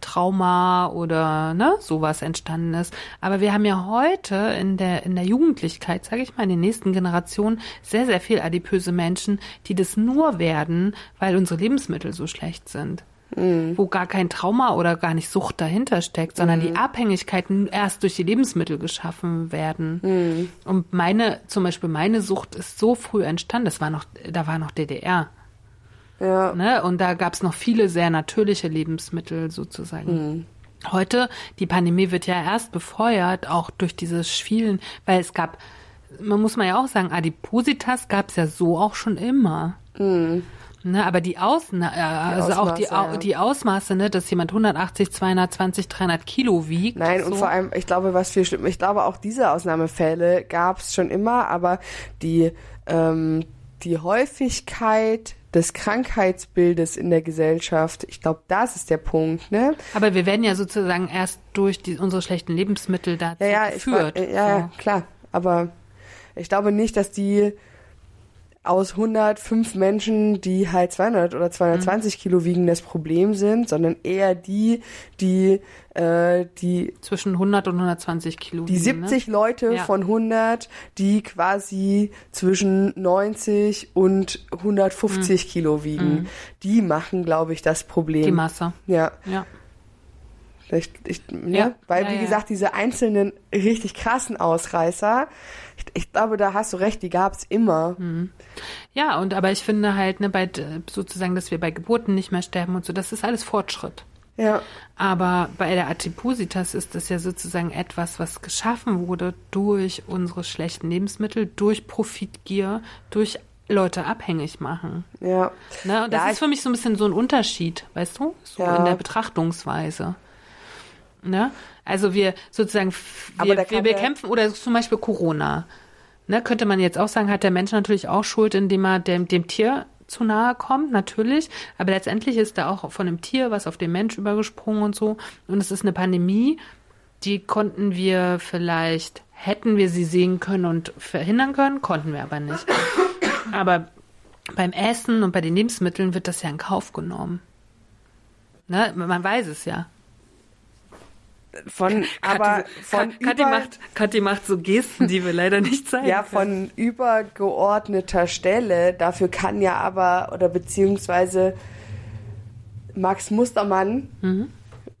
Trauma oder ne, sowas entstanden ist. Aber wir haben ja heute in der, in der Jugendlichkeit, sage ich mal, in den nächsten Generationen sehr, sehr viel adipöse Menschen, die das nur werden, weil unsere Lebensmittel so schlecht sind. Wo gar kein Trauma oder gar nicht Sucht dahinter steckt, sondern die Abhängigkeiten erst durch die Lebensmittel geschaffen werden. Und meine, zum Beispiel meine Sucht ist so früh entstanden, das war noch, da war noch DDR. Ja. Ne? Und da gab es noch viele sehr natürliche Lebensmittel sozusagen. Heute, die Pandemie wird ja erst befeuert, auch durch dieses vielen, weil es gab, man muss mal ja auch sagen, Adipositas gab es ja so auch schon immer. Ne, aber die, Ausna äh, also auch die, Ausmaße, ja. die Ausmaße, ne, dass jemand 180, 220, 300 Kilo wiegt. Nein, so. und vor allem, ich glaube, was viel schlimmer, ich glaube, auch diese Ausnahmefälle gab es schon immer, aber die, ähm, die Häufigkeit des Krankheitsbildes in der Gesellschaft, ich glaube, das ist der Punkt, ne? Aber wir werden ja sozusagen erst durch die, unsere schlechten Lebensmittel dazu Ja, ja, geführt. war- ja, ja, klar, aber ich glaube nicht, dass die aus 105 Menschen, die halt 200 oder 220 Mhm. Kilo wiegen, das Problem sind, sondern eher die, die, äh, die zwischen 100 und 120 Kilo. die wiegen, 70 Leute Ja. von 100, die quasi zwischen 90 und 150 Kilo wiegen, die machen, glaube ich, das Problem. Ne? Die Masse. ja, Ja. ich, ich, ne? Ja, weil ja, wie gesagt, diese einzelnen richtig krassen Ausreißer, ich, glaube, da hast du recht, die gab's immer. Hm. Ja, und aber ich finde halt, ne, bei sozusagen, dass wir bei Geburten nicht mehr sterben und so, das ist alles Fortschritt. Ja, Aber bei der Adipositas ist das ja sozusagen etwas, was geschaffen wurde durch unsere schlechten Lebensmittel, durch Profitgier, durch Leute abhängig machen. ja. Ne? Und das Ja, ist für mich so ein bisschen so ein Unterschied, weißt du? So Ja. in der Betrachtungsweise. Ne? Also wir sozusagen, wir, wir bekämpfen, oder zum Beispiel Corona. Ne? Könnte man jetzt auch sagen, hat der Mensch natürlich auch Schuld, indem er dem, dem Tier zu nahe kommt, natürlich. Aber letztendlich ist da auch von dem Tier was auf den Mensch übergesprungen und so. Und es ist eine Pandemie, die konnten wir vielleicht, hätten wir sie sehen können und verhindern können, konnten wir aber nicht. Aber beim Essen und bei den Lebensmitteln wird das ja in Kauf genommen. Ne? Man weiß es ja. Von, aber von Kathi, über, macht, Kathi macht so Gesten, die wir leider nicht zeigen ja, können. von übergeordneter Stelle. Dafür kann ja aber, oder beziehungsweise Max Mustermann, Mhm.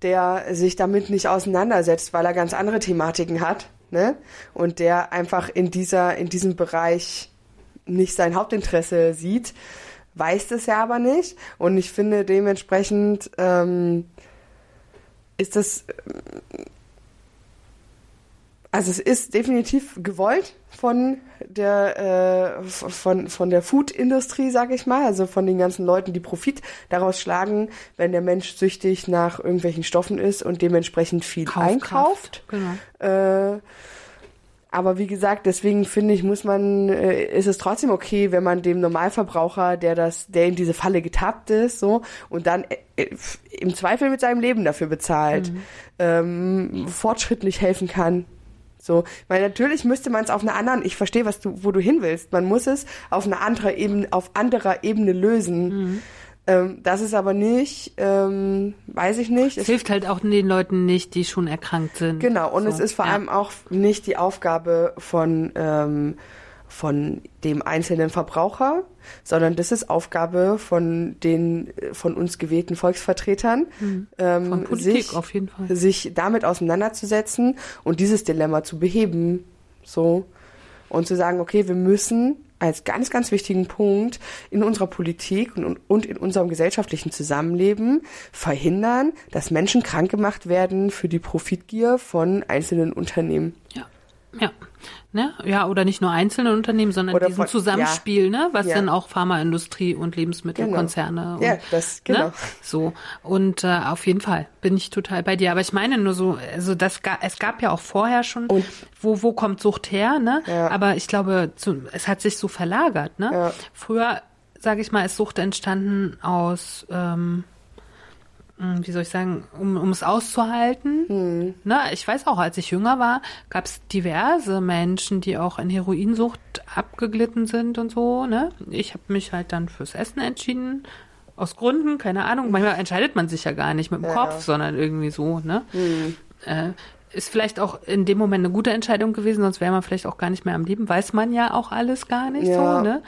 der sich damit nicht auseinandersetzt, weil er ganz andere Thematiken hat, ne? Und der einfach in dieser, in diesem Bereich nicht sein Hauptinteresse sieht, weiß das ja aber nicht. Und ich finde dementsprechend ähm, ist das also es ist definitiv gewollt von der äh, von von der Food-Industrie, sag ich mal, also von den ganzen Leuten, die Profit daraus schlagen, wenn der Mensch süchtig nach irgendwelchen Stoffen ist und dementsprechend viel Kaufkraft. einkauft. Genau. Äh, aber wie gesagt, deswegen finde ich, muss man, äh, ist es trotzdem okay, wenn man dem Normalverbraucher, der das, der in diese Falle getappt ist, so und dann äh, äh, im Zweifel mit seinem Leben dafür bezahlt, ähm, fortschrittlich helfen kann. So, weil natürlich müsste man es auf einer anderen, ich verstehe, was du, wo du hin willst. Man muss es auf einer anderen Ebene, auf anderer Ebene lösen. Ähm, das ist aber nicht, ähm, weiß ich nicht. Es Es hilft halt auch den Leuten nicht, die schon erkrankt sind. Genau, und So, es ist vor ja. allem auch nicht die Aufgabe von, ähm, von dem einzelnen Verbraucher, sondern das ist Aufgabe von den von uns gewählten Volksvertretern, ähm, Hm. Von Politik sich, auf jeden Fall. sich damit auseinanderzusetzen und dieses Dilemma zu beheben. So. Und zu sagen, okay, wir müssen als ganz, ganz wichtigen Punkt in unserer Politik und, und in unserem gesellschaftlichen Zusammenleben verhindern, dass Menschen krank gemacht werden für die Profitgier von einzelnen Unternehmen. Ja. Ja. Ne? Ja, oder nicht nur einzelne Unternehmen, sondern Oder diesen von- Zusammenspiel, ne? Was Ja. dann auch Pharmaindustrie und Lebensmittelkonzerne Ja, und das, genau. Ne? So. Und äh, auf jeden Fall bin ich total bei dir. Aber ich meine nur so, also das es gab ja auch vorher schon, Und- wo, wo kommt Sucht her, ne? Ja. Aber ich glaube, zu, es hat sich so verlagert, ne? Ja. Früher, sage ich mal, ist Sucht entstanden aus ähm, hm, wie soll ich sagen, um, um es auszuhalten. Hm. Ne, ich weiß auch, als ich jünger war, gab es diverse Menschen, die auch in Heroinsucht abgeglitten sind und so. Ne? Ich habe mich halt dann fürs Essen entschieden. Aus Gründen, keine Ahnung. Manchmal entscheidet man sich ja gar nicht mit dem Ja. Kopf, sondern irgendwie so. Ne? Hm. Äh, ist vielleicht auch in dem Moment eine gute Entscheidung gewesen, sonst wäre man vielleicht auch gar nicht mehr am Leben. Weiß man ja auch alles gar nicht Ja. so, ne?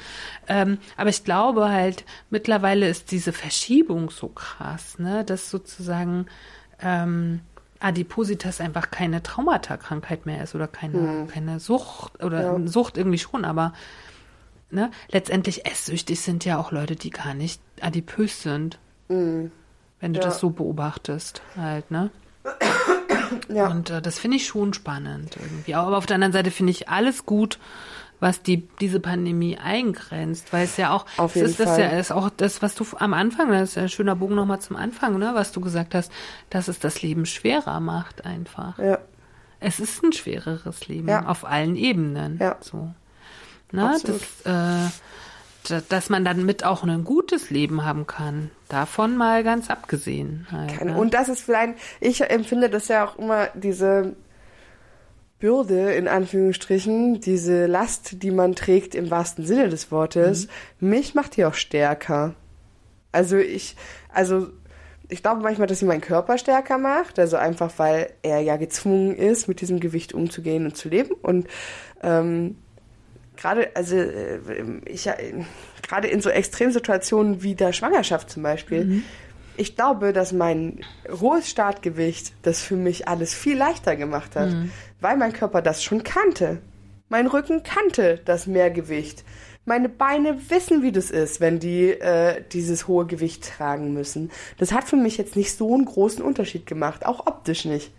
Ähm, aber ich glaube halt, mittlerweile ist diese Verschiebung so krass, ne? Dass sozusagen ähm, Adipositas einfach keine Traumata-Krankheit mehr ist oder keine, keine Sucht oder Ja. Sucht irgendwie schon, aber ne? letztendlich esssüchtig sind ja auch Leute, die gar nicht adipös sind. Wenn du Ja. das so beobachtest, halt, ne? Ja. Und äh, das finde ich schon spannend irgendwie. Aber auf der anderen Seite finde ich alles gut, was die diese Pandemie eingrenzt, weil es ja auch Auf es jeden ist das Fall. ja ist auch das, was du am Anfang, das ist ja ein schöner Bogen nochmal zum Anfang, ne, was du gesagt hast, dass es das Leben schwerer macht einfach. ja. Es ist ein schwereres Leben Ja. auf allen Ebenen. Ja. So. Ne, Absolut. das, äh, dass man dann mit auch ein gutes Leben haben kann. Davon mal ganz abgesehen. Halt, ne? Und das ist vielleicht, ich empfinde das ja auch immer diese Bürde, in Anführungsstrichen, diese Last, die man trägt im wahrsten Sinne des Wortes, mich macht die auch stärker. Also ich, also ich glaube manchmal, dass sie meinen Körper stärker macht, also einfach, weil er ja gezwungen ist, mit diesem Gewicht umzugehen und zu leben. Und ähm, gerade, also äh, ich ja, gerade in so Extremsituationen wie der Schwangerschaft zum Beispiel, ich glaube, dass mein hohes Startgewicht das für mich alles viel leichter gemacht hat, weil mein Körper das schon kannte. Mein Rücken kannte das Mehrgewicht. Meine Beine wissen, wie das ist, wenn die äh, dieses hohe Gewicht tragen müssen. Das hat für mich jetzt nicht so einen großen Unterschied gemacht, auch optisch nicht.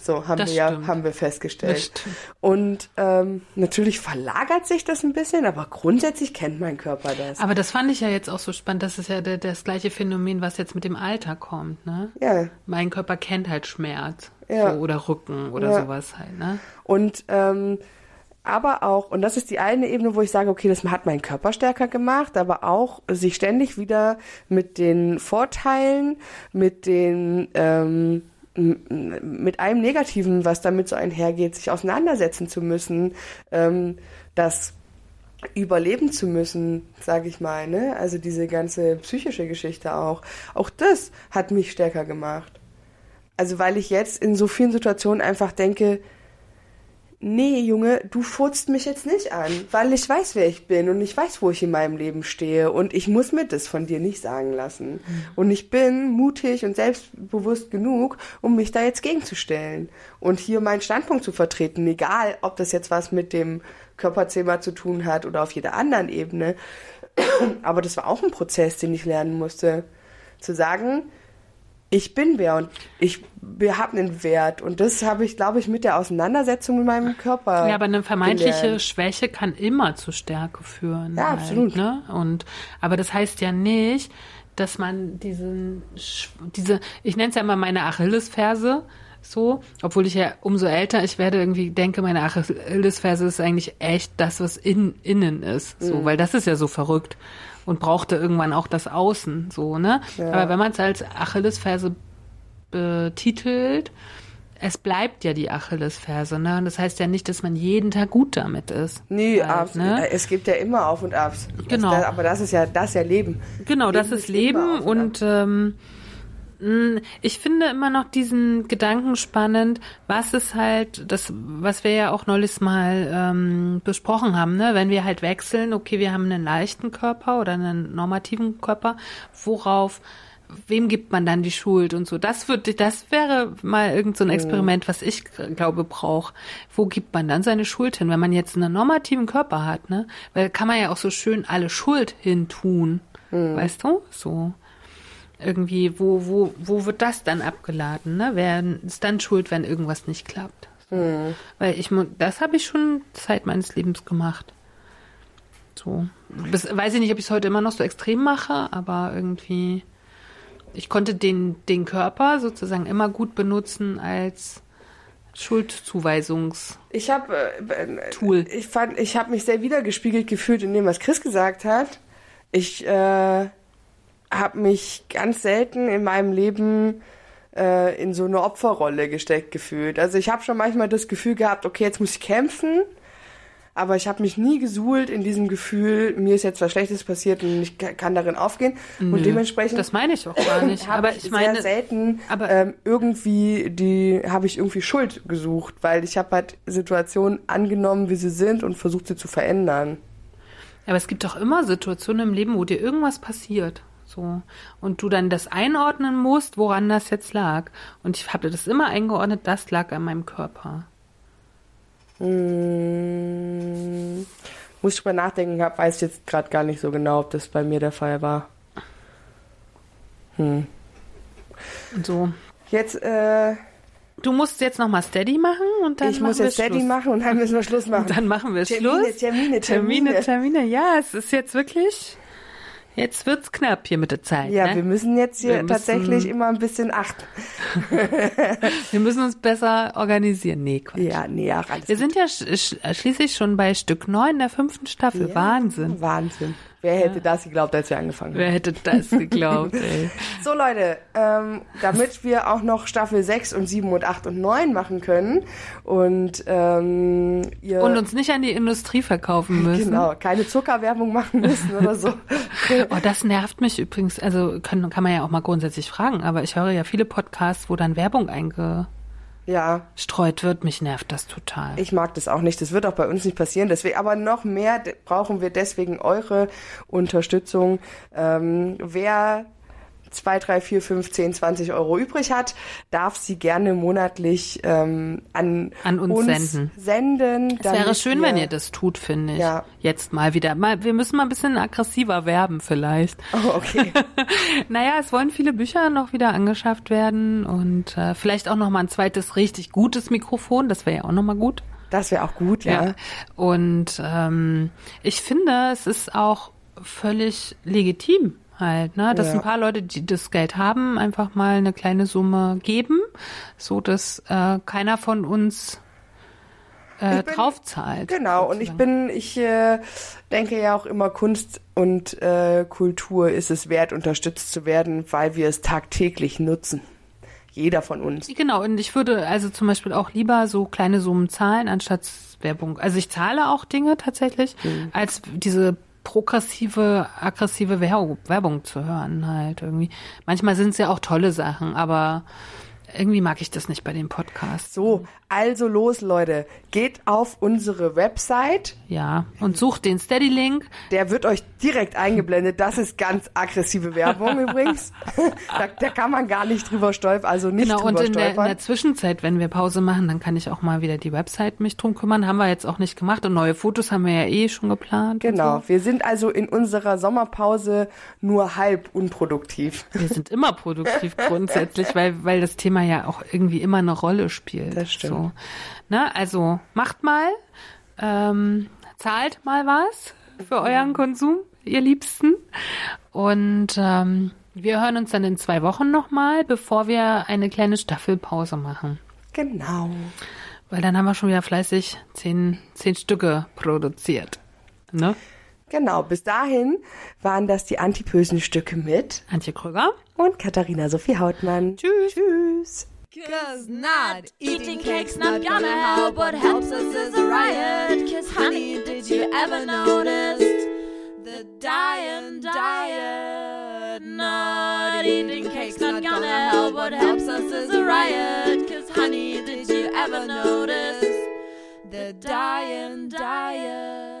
So haben Das wir ja haben wir festgestellt. Und ähm, natürlich verlagert sich das ein bisschen, aber grundsätzlich kennt mein Körper das. Aber das fand ich ja jetzt auch so spannend. Das ist ja der, das gleiche Phänomen, was jetzt mit dem Alter kommt. Ne? ja. Mein Körper kennt halt Schmerz Ja. so, oder Rücken oder Ja. sowas halt. Ne? Und ähm, aber auch, und das ist die eine Ebene, wo ich sage, okay, das hat meinen Körper stärker gemacht, aber auch sich ständig wieder mit den Vorteilen, mit den ähm, mit allem Negativen, was damit so einhergeht, sich auseinandersetzen zu müssen, ähm, das überleben zu müssen, sage ich mal, ne? Also diese ganze psychische Geschichte auch. Auch das hat mich stärker gemacht. Also weil ich jetzt in so vielen Situationen einfach denke, nee, Junge, du furzt mich jetzt nicht an, weil ich weiß, wer ich bin und ich weiß, wo ich in meinem Leben stehe und ich muss mir das von dir nicht sagen lassen. Und ich bin mutig und selbstbewusst genug, um mich da jetzt gegenzustellen und hier meinen Standpunkt zu vertreten, egal, ob das jetzt was mit dem Körperzimmer zu tun hat oder auf jeder anderen Ebene. Aber das war auch ein Prozess, den ich lernen musste, zu sagen, ich bin wer und ich wir haben einen Wert und das habe ich, glaube ich, mit der Auseinandersetzung mit meinem Körper. Ja, aber eine vermeintliche gelernt. Schwäche kann immer zu Stärke führen. Ja, halt, absolut. Ne? Und, aber das heißt ja nicht, dass man diesen, diese, ich nenne es ja immer meine Achillesferse, so, obwohl ich ja umso älter ich werde irgendwie denke, meine Achillesferse ist eigentlich echt das, was in, innen ist, Mhm. so, weil das ist ja so verrückt und brauchte irgendwann auch das Außen, so, ne? Ja. Aber wenn man es als Achillesferse betitelt, es bleibt ja die Achillesferse, ne? Und das heißt ja nicht, dass man jeden Tag gut damit ist. Nee, Halt, abs- ne? es gibt ja immer Auf und Abs. Genau. Das, aber das ist ja das ist ja Leben. Genau, das Leben ist ist immer Leben und und ähm, ich finde immer noch diesen Gedanken spannend, was ist halt, das, was wir ja auch neulich mal ähm, besprochen haben, ne? wenn wir halt wechseln, okay, wir haben einen leichten Körper oder einen normativen Körper, worauf wem gibt man dann die Schuld und so. Das würde, das wäre mal irgend so ein Experiment, was ich glaube brauche. Wo gibt man dann seine Schuld hin, wenn man jetzt einen normativen Körper hat, ne? Weil kann man ja auch so schön alle Schuld hin tun, weißt du? So irgendwie, wo, wo, wo wird das dann abgeladen, ne? Wer ist dann schuld, wenn irgendwas nicht klappt? So. Weil ich, das habe ich schon Zeit meines Lebens gemacht. So. Bis, weiß ich nicht, ob ich es heute immer noch so extrem mache, aber irgendwie, ich konnte den, den Körper sozusagen immer gut benutzen als Schuldzuweisungs. Ich habe äh, Tool. ich fand, ich habe mich sehr wiedergespiegelt gefühlt in dem, was Chris gesagt hat. Ich äh, habe mich ganz selten in meinem Leben äh, in so eine Opferrolle gesteckt gefühlt. Also ich habe schon manchmal das Gefühl gehabt, okay, jetzt muss ich kämpfen, aber ich habe mich nie gesuhlt in diesem Gefühl, mir ist jetzt was Schlechtes passiert und ich ka- kann darin aufgehen. Und dementsprechend Das meine ich auch gar nicht. aber ich ich meine, sehr selten aber- ähm, irgendwie die habe ich irgendwie Schuld gesucht, weil ich habe halt Situationen angenommen, wie sie sind und versucht sie zu verändern. aber es gibt doch immer Situationen im Leben, wo dir irgendwas passiert. So. Und du dann das einordnen musst, woran das jetzt lag. Und ich habe das immer eingeordnet, das lag an meinem Körper. Hm, muss ich drüber nachdenken, hab, weiß jetzt gerade gar nicht so genau, ob das bei mir der Fall war. Hm. Und so. Jetzt, äh, Du musst jetzt nochmal Steady machen und dann ich muss wir jetzt Steady Schluss. machen und dann müssen wir Schluss machen. Und dann machen wir Termine, Schluss. Termine, Termine, Termine. Termine. Ja, es ist jetzt wirklich, jetzt wird's knapp hier mit der Zeit. Ja, ne? wir müssen jetzt hier Wir müssen- tatsächlich immer ein bisschen achten. wir müssen uns besser organisieren. Nee, Quatsch. Ja, nee, ach, alles Wir gut. sind ja sch schließlich schon bei Stück 9 der fünften Staffel. Ja, Wahnsinn. Wahnsinn. Wer hätte das geglaubt, als wir angefangen haben? Wer hätte das geglaubt, ey. So Leute, ähm, damit wir auch noch Staffel 6 und 7 und 8 und 9 machen können und ähm, ihr Und uns nicht an die Industrie verkaufen müssen. genau keine Zuckerwerbung machen müssen oder so. Oh, das nervt mich übrigens. Also kann, kann man ja auch mal grundsätzlich fragen, aber ich höre ja viele Podcasts, wo dann Werbung eingestreut ja, wird. Mich nervt das total. ich mag das auch nicht. Das wird auch bei uns nicht passieren. Deswegen, aber noch mehr brauchen wir deswegen eure Unterstützung. Ähm, wer 2, 3, 4, 5, 10, 20 Euro übrig hat, darf sie gerne monatlich ähm, an, An uns senden. senden es wäre schön, wir- wenn ihr das tut, finde ich. Ja. Jetzt mal wieder. Mal, wir müssen mal ein bisschen aggressiver werben vielleicht. Oh, okay. Naja, es wollen viele Bücher noch wieder angeschafft werden und äh, vielleicht auch noch mal ein zweites richtig gutes Mikrofon. Das wäre ja auch noch mal gut. Das wäre auch gut, ja. Ja. Und ähm, ich finde, es ist auch völlig legitim halt, ne, dass Ja. ein paar Leute, die das Geld haben, einfach mal eine kleine Summe geben, so dass äh, keiner von uns äh, bin- draufzahlt. Genau, und ich sozusagen. bin, ich äh, denke ja auch immer, Kunst und äh, Kultur ist es wert, unterstützt zu werden, weil wir es tagtäglich nutzen. Jeder von uns. Genau, und ich würde also zum Beispiel auch lieber so kleine Summen zahlen, anstatt Werbung. Also ich zahle auch Dinge tatsächlich, Mhm. als diese progressive, aggressive Werbung, zu hören halt irgendwie. Manchmal sind es ja auch tolle Sachen, aber irgendwie mag ich das nicht bei den Podcasts. So, also los, Leute. Geht auf unsere Website. Ja, und sucht den Steady-Link. Der wird euch direkt eingeblendet. Das ist ganz aggressive Werbung übrigens. da, da kann man gar nicht drüber stolpern, also nicht Genau, und drüber in der, in stolpern. der Zwischenzeit, wenn wir Pause machen, dann kann ich auch mal wieder die Website mich drum kümmern. Haben wir jetzt auch nicht gemacht und neue Fotos haben wir ja eh schon geplant. und Genau, So. wir sind also in unserer Sommerpause nur halb unproduktiv. Wir sind immer produktiv grundsätzlich, weil, weil das Thema ja auch irgendwie immer eine Rolle spielt. Das stimmt. So. Na, also macht mal, ähm, zahlt mal was für euren Konsum, ihr Liebsten. Und ähm, wir hören uns dann in zwei Wochen nochmal, bevor wir eine kleine Staffelpause machen. Genau. Weil dann haben wir schon wieder fleißig zehn, zehn Stücke produziert. Ne? Genau, bis dahin waren das die antipösen Stücke mit Antje Krüger. und Katharina Sophie Hautmann. Tschüss. Tschüss. Cause not eating cake's not gonna help. What helps us is a riot. Cause honey, did you ever notice the dying diet? Not eating cake's not gonna help. What helps us is a riot. Cause honey, did you ever notice the dying diet?